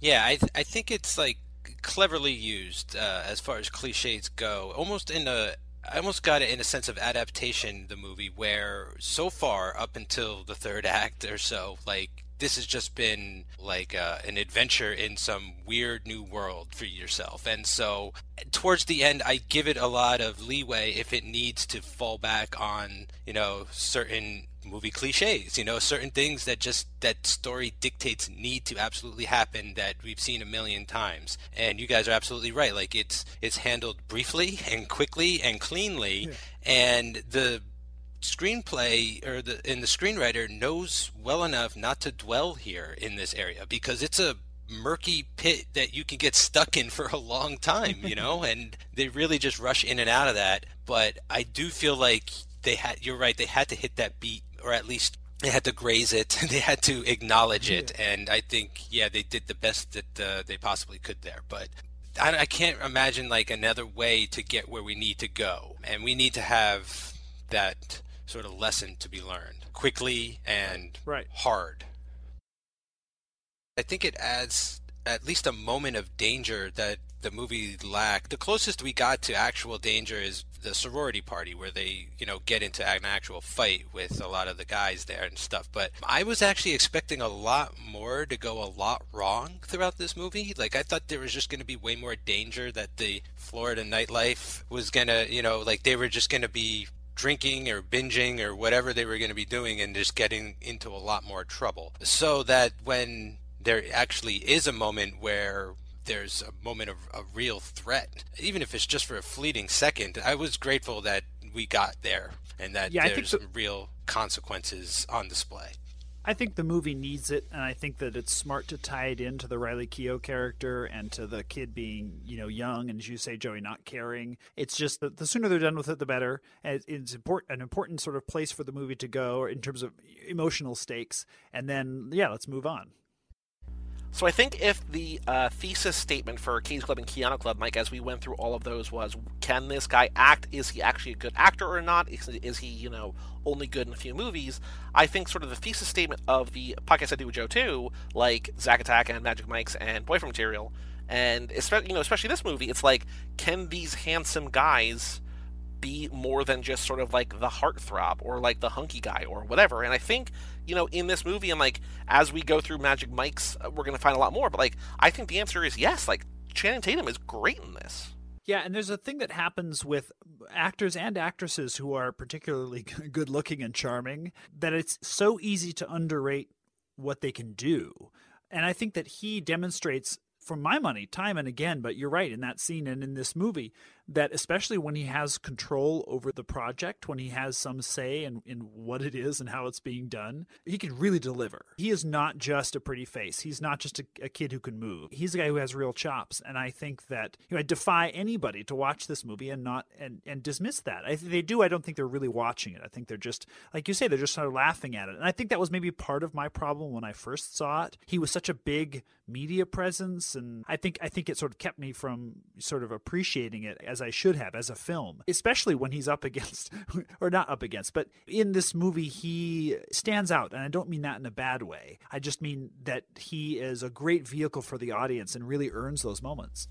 Yeah, I th- I think it's like cleverly used uh, as far as cliches go. Almost in a I almost got it in a sense of adaptation the movie where so far up until the third act or so like this has just been like uh, an adventure in some weird new world for yourself and so towards the end i give it a lot of leeway if it needs to fall back on you know certain movie cliches you know certain things that just that story dictates need to absolutely happen that we've seen a million times. And you guys are absolutely right. Like it's it's handled briefly and quickly and cleanly. And the screenplay or the and the screenwriter knows well enough not to dwell here in this area because it's a murky pit that you can get stuck in for a long time you know? And they really just rush in and out of that. But i do feel like they had you're right they had to hit that beat or at least they had to graze it they had to acknowledge it and i think yeah they did the best that uh, they possibly could there but I, I can't imagine like another way to get where we need to go and we need to have that sort of lesson to be learned quickly and Right. hard i think it adds at least a moment of danger that the movie lacked the closest we got to actual danger is the sorority party where they, you know, get into an actual fight with a lot of the guys there and stuff. But I was actually expecting a lot more to go a lot wrong throughout this movie. Like I thought there was just going to be way more danger that the Florida nightlife was going to, you know, like they were just going to be drinking or binging or whatever they were going to be doing and just getting into a lot more trouble. So that when there actually is a moment where there's a moment of a real threat, even if it's just for a fleeting second. I was grateful that we got there and that Yeah, there's the- real consequences on display. I think the movie needs it, and I think that it's smart to tie it into the Riley Keough character and to the kid being, you know, young and as you say, Joey not caring. It's just that the sooner they're done with it, the better. And It's important, an important sort of place for the movie to go in terms of emotional stakes. And then, yeah, let's move on. So I think if the uh, thesis statement for Katie's Club and Keanu Club, Mike, as we went through all of those, was can this guy act? Is he actually a good actor or not? Is, is he, you know, only good in a few movies? I think sort of the thesis statement of the podcast I do with Joe too, like Zack Attack and Magic Mike's and Boyfriend Material, and especially you know especially this movie, it's like can these handsome guys be more than just sort of like the heartthrob or like the hunky guy or whatever. And I think, you know, in this movie and like as we go through Magic Mike's, uh, we're going to find a lot more. But like, I think the answer is yes. Like, Channing Tatum is great in this. Yeah, and there's a thing that happens with actors and actresses who are particularly good looking and charming that it's so easy to underrate what they can do. And I think that he demonstrates, for my money, time and again, but you're right, in that scene and in this movie, that especially when he has control over the project, when he has some say in, in what it is and how it's being done, he can really deliver. He is not just a pretty face. He's not just a, a kid who can move. He's a guy who has real chops. And I think that you know, I defy anybody to watch this movie and not and, and dismiss that. I, they do. I don't think they're really watching it. I think they're just like you say, they're just sort of laughing at it. And I think that was maybe part of my problem when I first saw it. He was such a big media presence, and I think I think it sort of kept me from sort of appreciating it as I should have as a film, especially when he's up against, or not up against, but in this movie, he stands out. And I don't mean that in a bad way. I just mean that he is a great vehicle for the audience and really earns those moments.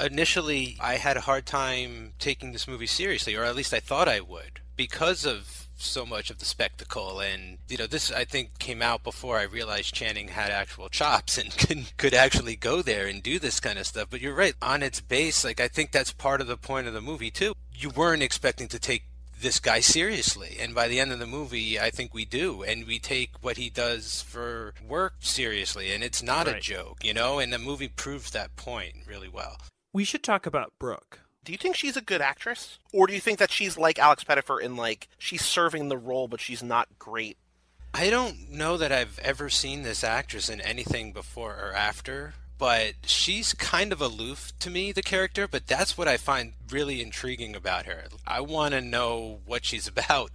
Initially, I had a hard time taking this movie seriously, or at least I thought I would, because of so much of the spectacle and you know this i think came out before i realized channing had actual chops and could, could actually go there and do this kind of stuff. But you're right on its base like i think that's part of the point of the movie too. You weren't expecting to take this guy seriously and by the end of the movie i think we do and we take what he does for work seriously and it's not a joke you know and the movie proves that point really well. We should talk about Brooke. Do you think she's a good actress? Or do you think that she's like Alex Pettyfer in like she's serving the role, but she's not great? I don't know that I've ever seen this actress in anything before or after, but she's kind of aloof to me, the character, but that's what I find really intriguing about her. I want to know what she's about.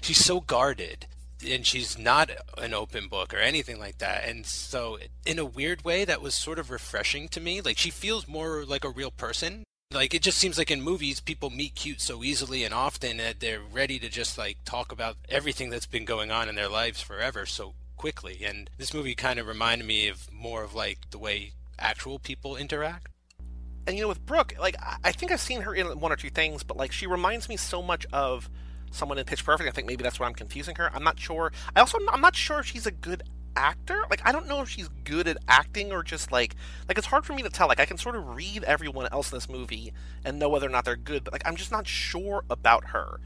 she's so guarded. And she's not an open book or anything like that. And so, in a weird way, that was sort of refreshing to me. Like, she feels more like a real person like it just seems like in movies people meet cute so easily and often that they're ready to just like talk about everything that's been going on in their lives forever so quickly. And this movie kind of reminded me of more of like the way actual people interact. And you know with brooke like I- think i've seen her in one or two things but like she reminds me so much of someone in pitch perfect. I think maybe that's why i'm confusing her. I'm not sure. I also i'm not sure if she's a good actor? Like i don't know if she's good at acting or just like like it's hard for me to tell. Like i can sort of read everyone else in this movie and know whether or not they're good but like i'm just not sure about her.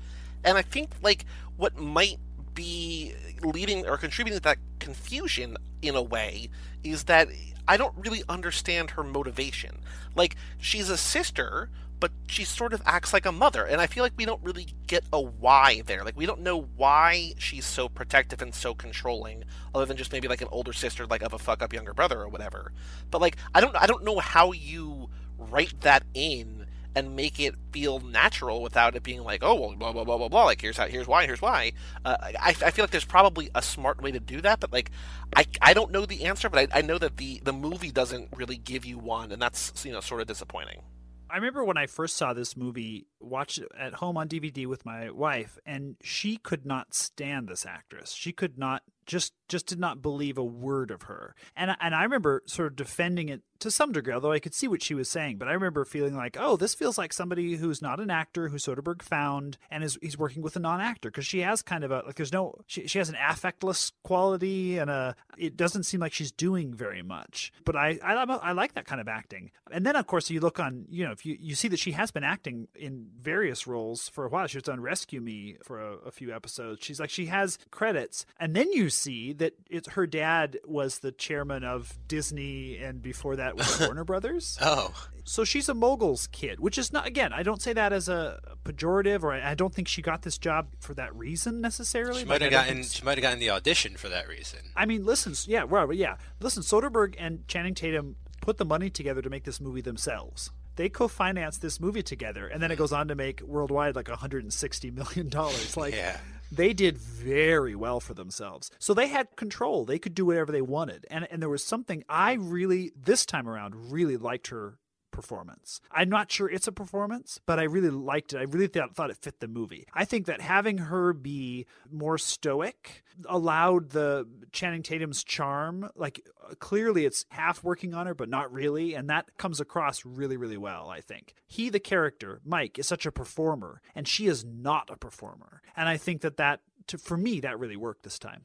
And i think like what might be leading or contributing to that confusion in a way is that I don't really understand her motivation. Like, she's a sister, but she sort of acts like a mother, and I feel like we don't really get a why there. Like, we don't know why she's so protective and so controlling, other than just maybe like an older sister, like of a fuck up younger brother or whatever. But like, I don't, I don't know how you write that in and make it feel natural without it being like, oh, well, blah blah blah blah blah. Like, here's how, here's why, here's why. Uh, I, I feel like there's probably a smart way to do that, but like, I, I don't know the answer, but I, I know that the the movie doesn't really give you one, and that's you know sort of disappointing. I remember when I first saw this movie watched it at home on DVD with my wife, and she could not stand this actress. She could not just just did not believe a word of her. And and I remember sort of defending it to some degree, although I could see what she was saying. But I remember feeling like, oh, this feels like somebody who's not an actor who Soderbergh found and is he's working with a non-actor because she has kind of a like there's no she she has an affectless quality and a it doesn't seem like she's doing very much. But I I, I like that kind of acting. And then of course you look on you know if you you see that she has been acting in various roles for a while. She's done Rescue Me for a, a few episodes. She's like she has credits, and then you see that it's her dad was the chairman of Disney, and before that was Warner Brothers. Oh, so she's a mogul's kid, which is not again. I don't say that as a pejorative, or I don't think she got this job for that reason necessarily. She might have gotten she might have gotten the audition for that reason. I mean, listen, yeah, well, yeah, listen. Soderbergh and Channing Tatum put the money together to make this movie themselves they co-financed this movie together and then it hmm. goes on to make worldwide like 160 million dollars like yeah they did very well for themselves. So they had control. They could do whatever they wanted. And and there was something I really this time around really liked her performance. I'm not sure it's a performance, but I really liked it. I really th- thought it fit the movie. I think that having her be more stoic allowed the Channing Tatum's charm. Like clearly it's half working on her, but not really. And that comes across really, really well, I think. He, the character, Mike, is such a performer, and she is not a performer. And I think that that, to, for me, that really worked this time.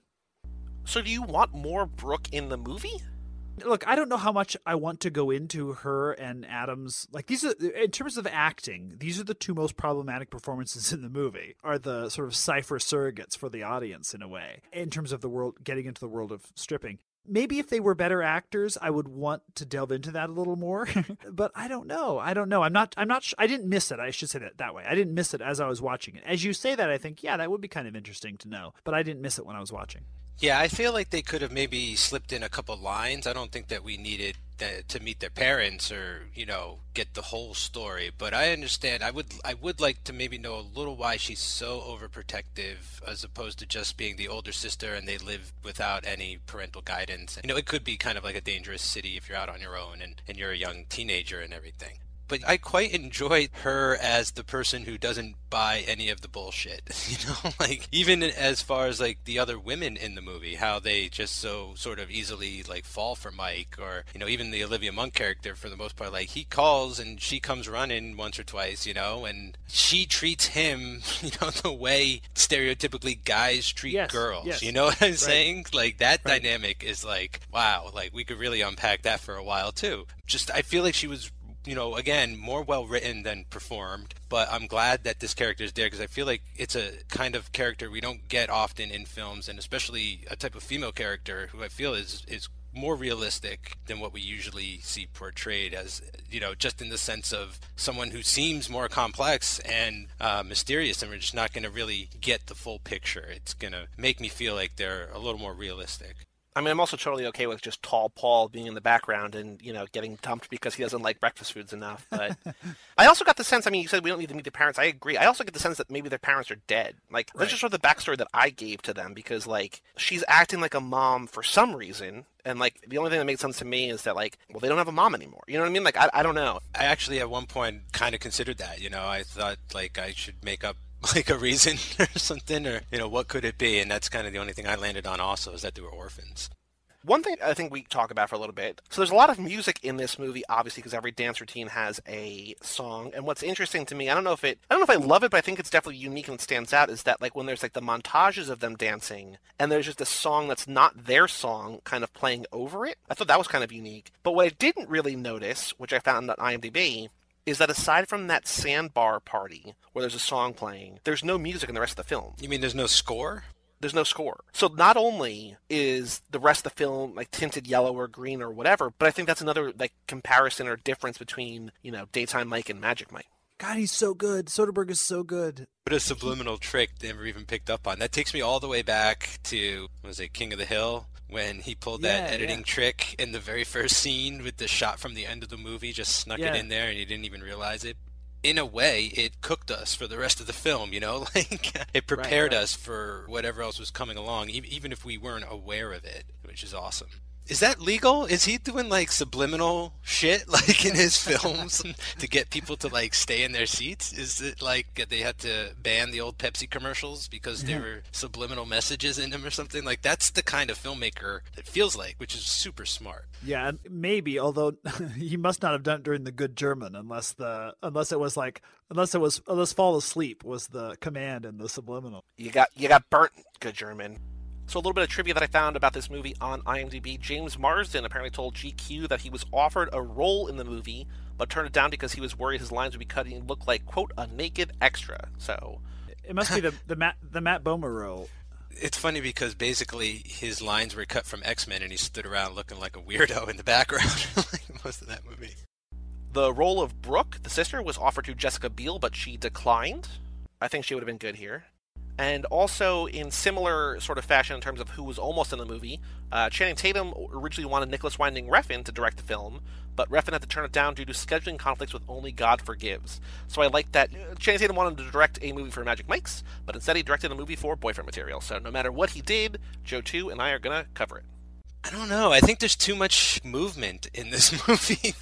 So do you want more Brooke in the movie? Look, I don't know how much I want to go into her and Adams. Like these are in terms of acting, these are the two most problematic performances in the movie. Are the sort of cipher surrogates for the audience in a way in terms of the world getting into the world of stripping. Maybe if they were better actors, I would want to delve into that a little more. but I don't know. I don't know. I'm not. I'm not. Sh- I didn't miss it. I should say that that way. I didn't miss it as I was watching it. As you say that, I think yeah, that would be kind of interesting to know. But I didn't miss it when I was watching. Yeah, I feel like they could have maybe slipped in a couple lines. I don't think that we needed that, to meet their parents or you know get the whole story. But I understand. I would I would like to maybe know a little why she's so overprotective as opposed to just being the older sister and they live without any parental guidance. You know, it could be kind of like a dangerous city if you're out on your own and, and you're a young teenager and everything but I quite enjoy her as the person who doesn't buy any of the bullshit. You know, like even as far as like the other women in the movie, how they just so sort of easily like fall for Mike, or you know, even the Olivia Munn character for the most part, like he calls and she comes running once or twice, you know, and she treats him, you know, the way stereotypically guys treat yes, girls. Yes. You know what I'm right. saying? Like that right. dynamic is like wow, like we could really unpack that for a while too. Just I feel like she was you know, again, more well written than performed. But I'm glad that this character is there because I feel like it's a kind of character we don't get often in films, and especially a type of female character who I feel is is more realistic than what we usually see portrayed as you know just in the sense of someone who seems more complex and uh, mysterious and we're just not going to really get the full picture it's going to make me feel like they're a little more realistic I mean, I'm also totally okay with just tall Paul being in the background and you know getting dumped because he doesn't like breakfast foods enough. But I also got the sense. I mean, you said we don't need to meet the parents. I agree. I also get the sense that maybe their parents are dead. Like right. that's just sort of the backstory that I gave to them because like she's acting like a mom for some reason, and like the only thing that makes sense to me is that like well they don't have a mom anymore. You know what I mean? Like I I don't know. I actually at one point kind of considered that. You know, I thought like I should make up like a reason or something or you know what could it be and that's kind of the only thing i landed on also is that they were orphans one thing I think we talk about for a little bit. So there's a lot of music in this movie, obviously, because every dance routine has a song. And what's interesting to me, I don't know if it, I don't know if I love it, but I think it's definitely unique and stands out. Is that like when there's like the montages of them dancing, and there's just a song that's not their song, kind of playing over it. I thought that was kind of unique. But what I didn't really notice, which I found on IMDb, is that aside from that sandbar party where there's a song playing, there's no music in the rest of the film. You mean there's no score? there's no score. So not only is the rest of the film like tinted yellow or green or whatever, but I think that's another like comparison or difference between, you know, Daytime Mike and Magic Mike. God, he's so good. Soderbergh is so good. But a subliminal trick they never even picked up on. That takes me all the way back to was it King of the Hill when he pulled that yeah, editing yeah. trick in the very first scene with the shot from the end of the movie, just snuck Yeah. it in there and he didn't even realize it. In a way, it cooked us for the rest of the film, you know? Like, it prepared right. us for whatever else was coming along, even if we weren't aware of it, which is awesome. Is that legal? Is he doing like subliminal shit like in his films to get people to like stay in their seats? Is it like they had to ban the old Pepsi commercials because there were subliminal messages in them or something? Like that's the kind of filmmaker it feels like, which is super smart. Yeah, maybe. Although he must not have done it during the Good German, unless the unless it was like unless it was unless fall asleep was the command in the subliminal. You got you got burnt, good German. So a little bit of trivia that I found about this movie on IMDb. James Marsden apparently told GQ that he was offered a role in the movie, but turned it down because he was worried his lines would be cut and look like quote a naked extra. So it must be the the Matt the Matt Bomer role. It's funny because basically his lines were cut from X Men, and he stood around looking like a weirdo in the background like most of that movie. The role of Brooke, the sister, was offered to Jessica Biel, but she declined. I think she would have been good here. And also, in similar sort of fashion in terms of who was almost in the movie, uh, Channing Tatum originally wanted Nicolas Winding Refn to direct the film, but Refn had to turn it down due to scheduling conflicts with Only God Forgives. So I like that uh, Channing Tatum wanted to direct a movie for Magic Mike's, but instead he directed a movie for Boyfriend Material. So no matter what he did, Joe 2 and I are going to cover it. I don't know. I think there's too much movement in this movie.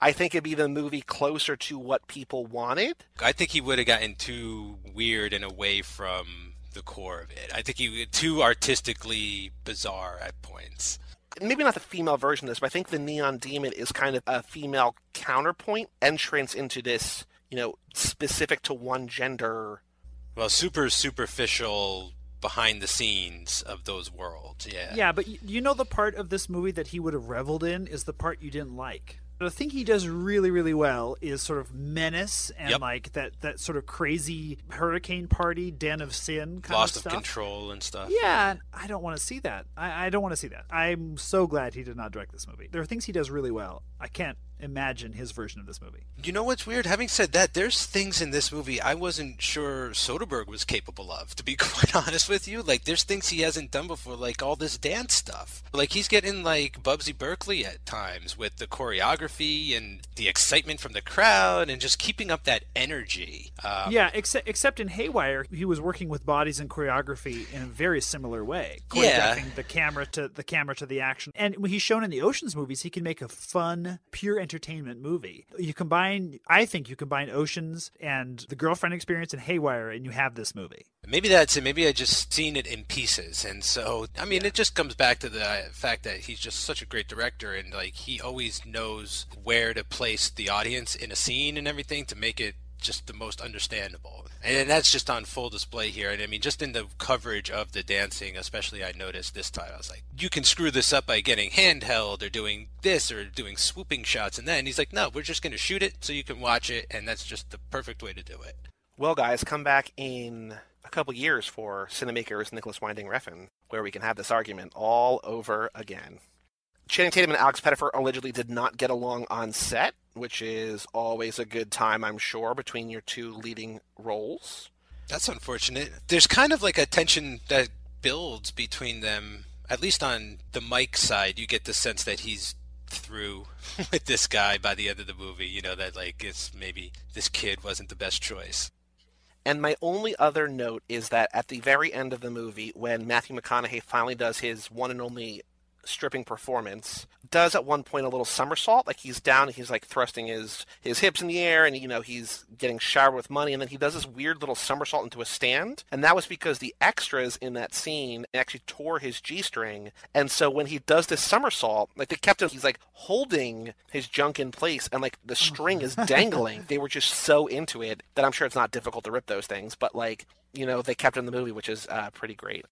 I think it'd be the movie closer to what people wanted. I think he would have gotten too weird and away from the core of it. I think he was too artistically bizarre at points. Maybe not the female version of this, but I think the Neon Demon is kind of a female counterpoint entrance into this, you know, specific to one gender. Well, super superficial behind the scenes of those worlds. Yeah. Yeah, but you know the part of this movie that he would have reveled in is the part you didn't like. The thing he does really, really well is sort of menace and Yep. like that that sort of crazy hurricane party, den of sin kind Lost of stuff. Lost of control and stuff. Yeah, and I don't want to see that. I, I don't want to see that. I'm so glad he did not direct this movie. There are things he does really well. I can't imagine his version of this movie. You know what's weird? Having said that, there's things in this movie I wasn't sure Soderbergh was capable of, to be quite honest with you. Like, there's things he hasn't done before, like all this dance stuff. Like, he's getting, like, Busby Berkeley at times with the choreography and the excitement from the crowd and just keeping up that energy. Um, yeah, except except in Haywire, he was working with bodies and choreography in a very similar way, Yeah. the camera to the camera to the action. And when he's shown in the Ocean's movies, he can make a fun, pure entertainment movie. You combine, I think, you combine Ocean's and the girlfriend experience and Haywire, and you have this movie. Maybe that's it. Maybe I just seen it in pieces, and so I mean, it just comes back to the fact that he's just such a great director, and like he always knows where to place the audience in a scene and everything to make it just the most understandable. And that's just on full display here. And I mean, just in the coverage of the dancing, especially, I noticed this time, I was like, you can screw this up by getting handheld or doing this or doing swooping shots and that. And he's like, no, we're just going to shoot it so you can watch it, and that's just the perfect way to do it. Well, guys, come back in a couple years for Cinemakers Nicolas Winding Refn, where we can have this argument all over again. Channing Tatum and Alex Pettyfer allegedly did not get along on set, which is always a good time, I'm sure, between your two leading roles. That's unfortunate. There's kind of like a tension that builds between them. At least on the Mike side, you get the sense that he's through with this guy by the end of the movie. You know that like it's maybe this kid wasn't the best choice. And my only other note is that at the very end of the movie, when Matthew McConaughey finally does his one and only stripping performance, does at one point a little somersault, like he's down, and he's like thrusting his his hips in the air, and you know he's getting showered with money, and then he does this weird little somersault into a stand, and that was because the extras in that scene actually tore his g string, and so when he does this somersault, like they kept him, he's like holding his junk in place, and like the string is dangling. they were just so into it that I'm sure it's not difficult to rip those things, but like you know they kept in the movie, which is uh, pretty great.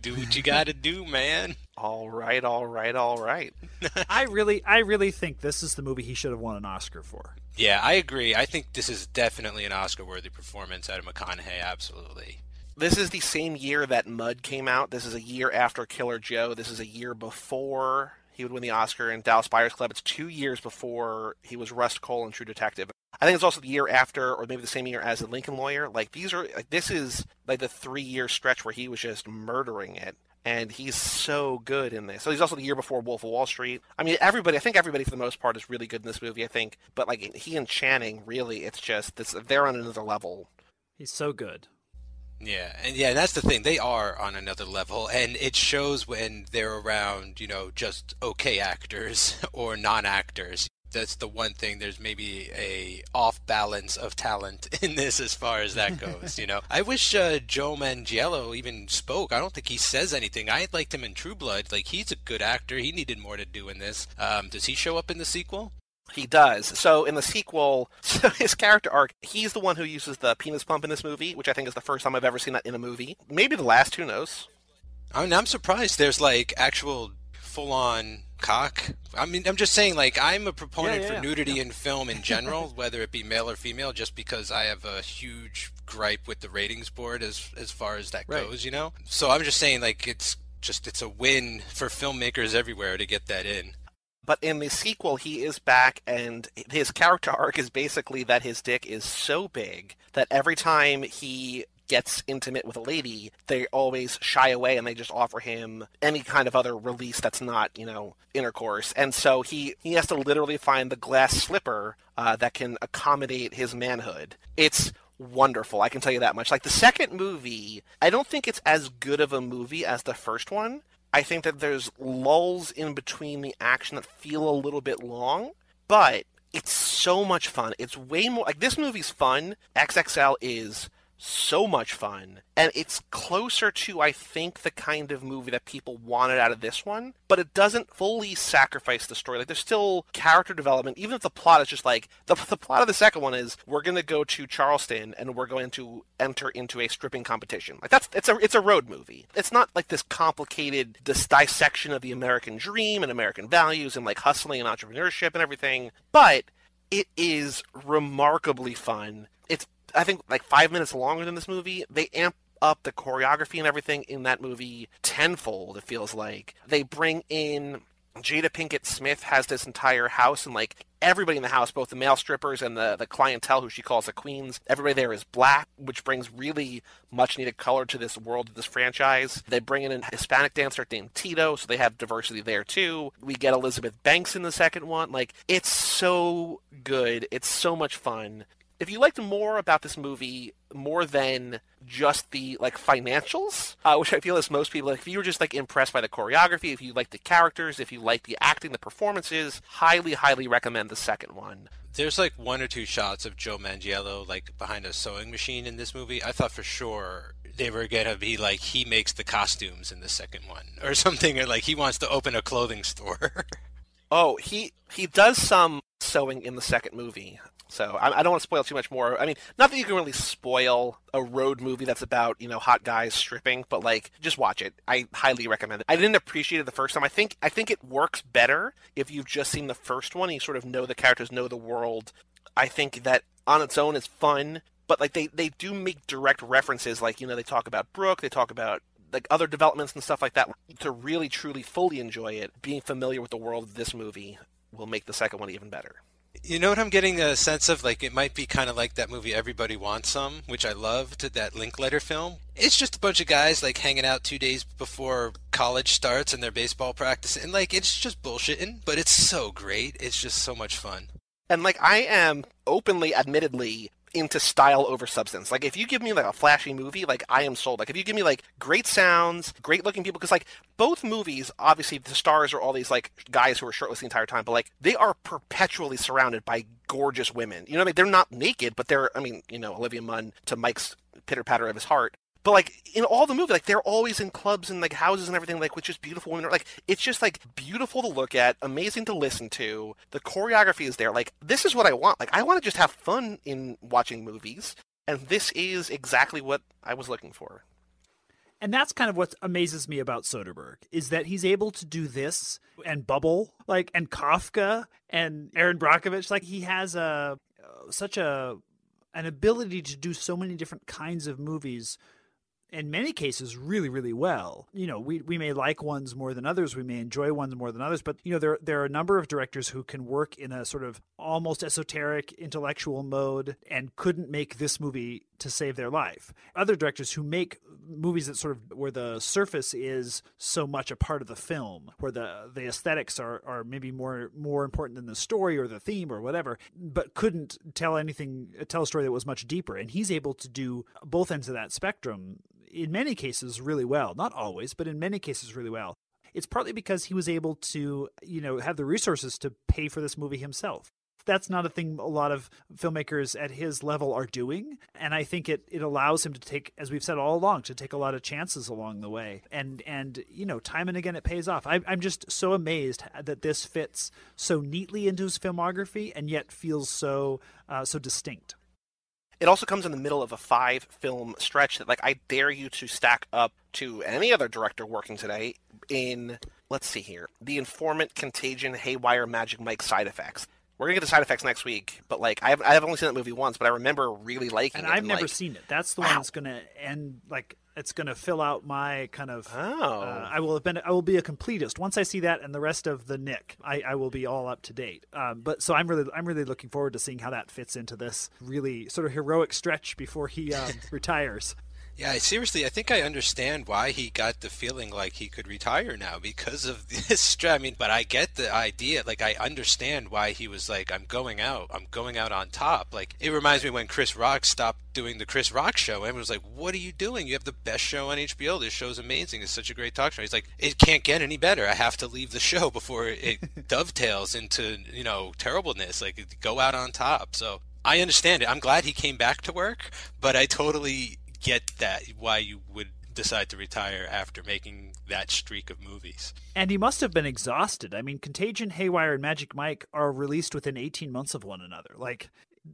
Do what you got to do, man. All right, all right, all right. I really, I really think this is the movie he should have won an Oscar for. Yeah, I agree. I think this is definitely an Oscar-worthy performance out of McConaughey. Absolutely. This is the same year that Mud came out. This is a year after Killer Joe. This is a year before he would win the Oscar in Dallas Buyers Club. It's two years before he was Rust Cohle in True Detective. I think it's also the year after, or maybe the same year as the Lincoln Lawyer. Like these are, like this is like the three-year stretch where he was just murdering it, and he's so good in this. So he's also the year before Wolf of Wall Street. I mean, everybody. I think everybody for the most part is really good in this movie. I think, but like he and Channing, really, it's just this, they're on another level. He's so good. Yeah, and yeah, that's the thing. They are on another level, and it shows when they're around, you know, just okay actors or non-actors. That's the one thing. There's maybe a off balance of talent in this as far as that goes. you know, I wish uh, Joe Manganiello even spoke. I don't think he says anything. I liked him in True Blood. Like he's a good actor. He needed more to do in this. Um, does he show up in the sequel? He does. So in the sequel, so his character arc, he's the one who uses the penis pump in this movie, which I think is the first time I've ever seen that in a movie. Maybe the last, who knows? I mean, I'm surprised there's like actual full on cock. I mean, I'm just saying, like, I'm a proponent Yeah, yeah, for yeah. nudity in film in general, whether it be male or female, just because I have a huge gripe with the ratings board as as far as that Right. goes, you know. So I'm just saying, like, it's just it's a win for filmmakers everywhere to get that in. But in the sequel, he is back, and his character arc is basically that his dick is so big that every time he gets intimate with a lady, they always shy away and they just offer him any kind of other release that's not, you know, intercourse. And so he he has to literally find the glass slipper uh, that can accommodate his manhood. It's wonderful. I can tell you that much. Like the second movie, I don't think it's as good of a movie as the first one. I think that there's lulls in between the action that feel a little bit long, but it's so much fun. It's way more like this movie's fun. XXL is so much fun and it's closer to i think the kind of movie that people wanted out of this one but it doesn't fully sacrifice the story. Like there's still character development. Even if the plot is just like the, the plot of the second one is we're going to go to charleston and we're going to enter into a stripping competition. Like that's it's a it's a road movie. It's not like this complicated dissection of the american dream and american values and like hustling and entrepreneurship and everything but it is remarkably fun. I think like five minutes longer than this movie. They amp up the choreography and everything in that movie tenfold. It feels like they bring in Jada Pinkett Smith has this entire house and like everybody in the house, both the male strippers and the the clientele who she calls the queens, everybody there is black, which brings really much needed color to this world, this franchise. They bring in a Hispanic dancer named Tito, so they have diversity there too. We get Elizabeth Banks in the second one. Like it's so good. It's so much fun if you liked more about this movie more than just the like financials, uh, which I feel is most people, like, if you were just like impressed by the choreography, if you like the characters, if you like the acting, the performances, highly, highly recommend the second one. There's like one or two shots of Joe Manganiello like behind a sewing machine in this movie. I thought for sure they were gonna be like he makes the costumes in the second one or something, or like he wants to open a clothing store. Oh, he he does some sewing in the second movie. So I, I don't want to spoil too much more. I mean, not that you can really spoil a road movie that's about you know hot guys stripping, but like just watch it. I highly recommend it. I didn't appreciate it the first time. I think I think it works better if you've just seen the first one. You sort of know the characters, know the world. I think that on its own is fun, but like they they do make direct references. Like you know they talk about Brooke, they talk about like other developments and stuff like that. To really truly fully enjoy it, being familiar with the world of this movie will make the second one even better. You know what I'm getting a sense of? Like it might be kind of like that movie Everybody Wants Some, which I loved, that Linklater film. It's just a bunch of guys like hanging out two days before college starts and their baseball practice, and like it's just bullshitting, but it's so great. It's just so much fun. And like I am openly, admittedly, into style over substance. Like if you give me like a flashy movie, like I am sold. Like if you give me like great sounds, great looking people, because like both movies, obviously the stars are all these like guys who are shirtless the entire time, but like they are perpetually surrounded by gorgeous women. You know what I mean? They're not naked, but they're I mean, you know, Olivia Munn to Mike's pitter patter of his heart. But like in all the movie, like they're always in clubs and like houses and everything, like with just beautiful women. Like it's just like beautiful to look at, amazing to listen to. The choreography is there. Like this is what I want. Like I want to just have fun in watching movies, and this is exactly what I was looking for. And that's kind of what amazes me about Soderbergh is that he's able to do this and Bubble, like and Kafka and Erin Brockovich. Like he has a such a an ability to do so many different kinds of movies. In many cases, really, really well. You know, we, we may like ones more than others. We may enjoy ones more than others. But you know, there there are a number of directors who can work in a sort of almost esoteric intellectual mode and couldn't make this movie to save their life. Other directors who make movies that sort of where the surface is so much a part of the film, where the the aesthetics are, are maybe more more important than the story or the theme or whatever, but couldn't tell anything tell a story that was much deeper. And he's able to do both ends of that spectrum in many cases really well. Not always, but in many cases really well. It's partly because he was able to, you know, have the resources to pay for this movie himself that's not a thing a lot of filmmakers at his level are doing. And I think it, it allows him to take, as we've said all along, to take a lot of chances along the way. And, and you know, time and again, it pays off. I, I'm just so amazed that this fits so neatly into his filmography and yet feels so, uh, so distinct. It also comes in the middle of a five film stretch that, like, I dare you to stack up to any other director working today in, let's see here, The Informant, Contagion, Haywire, Magic Mike, Side Effects. We're gonna get the side effects next week, but like I've I've only seen that movie once, but I remember really liking it. and it. I've and never like, seen it. That's the wow. one that's gonna end like it's gonna fill out my kind of. Oh, uh, I will have been. I will be a completist once I see that and the rest of the Knick. I, I will be all up to date. Um, but so I'm really I'm really looking forward to seeing how that fits into this really sort of heroic stretch before he um, retires. Yeah, I, seriously, I think I understand why he got the feeling like he could retire now because of this. I mean, but I get the idea. Like, I understand why he was like, "I'm going out. I'm going out on top." Like, it reminds me when Chris Rock stopped doing the Chris Rock show. Everyone was like, "What are you doing? You have the best show on HBO. This show's amazing. It's such a great talk show." He's like, "It can't get any better. I have to leave the show before it dovetails into you know terribleness. Like, go out on top." So. I understand it. I'm glad he came back to work, but I totally get that why you would decide to retire after making that streak of movies. And he must have been exhausted. I mean, Contagion, Haywire, and Magic Mike are released within 18 months of one another. Like,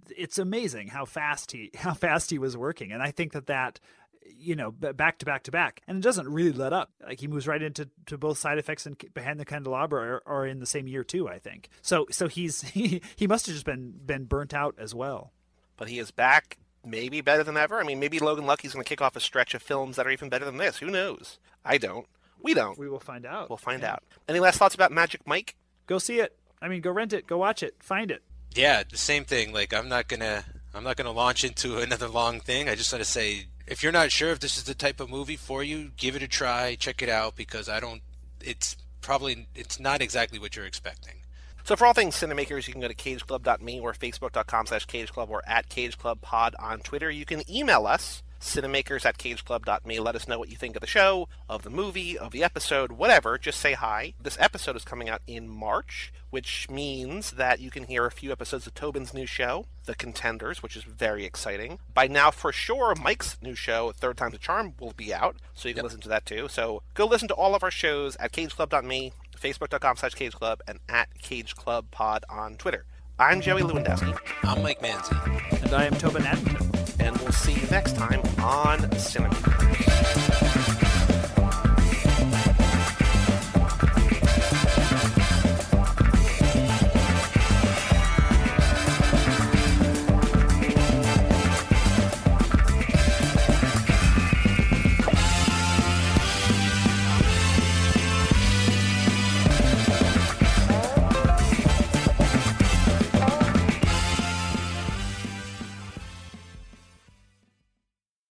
it's amazing how fast he how fast he was working. And I think that that you know back to back to back and it doesn't really let up like he moves right into to both side effects and behind the candelabra are, are in the same year too i think so so he's he, he must have just been been burnt out as well but he is back maybe better than ever. I mean, maybe Logan Lucky's going to kick off a stretch of films that are even better than this. Who knows? I don't. We don't. We will find out. We'll find yeah. out. Any last thoughts about Magic Mike? Go see it. I mean, go rent it. Go watch it. Find it. Yeah, the same thing. Like, I'm not gonna, I'm not gonna launch into another long thing. I just want to say, if you're not sure if this is the type of movie for you, give it a try. Check it out because I don't. It's probably, it's not exactly what you're expecting. So for all things Cinemakers, you can go to cageclub.me or facebook.com slash cageclub or at cageclubpod on Twitter. You can email us, cinemakers at cageclub.me. Let us know what you think of the show, of the movie, of the episode, whatever. Just say hi. This episode is coming out in March, which means that you can hear a few episodes of Tobin's new show, The Contenders, which is very exciting. By now, for sure, Mike's new show, Third Time's a Charm, will be out, so you can yep. listen to that too. So go listen to all of our shows at cageclub.me facebook.com slash cage club and at cage club pod on twitter. I'm joey lewandowski. I'm mike manzi. And i am tobin Addington. and we'll see you next time on cinema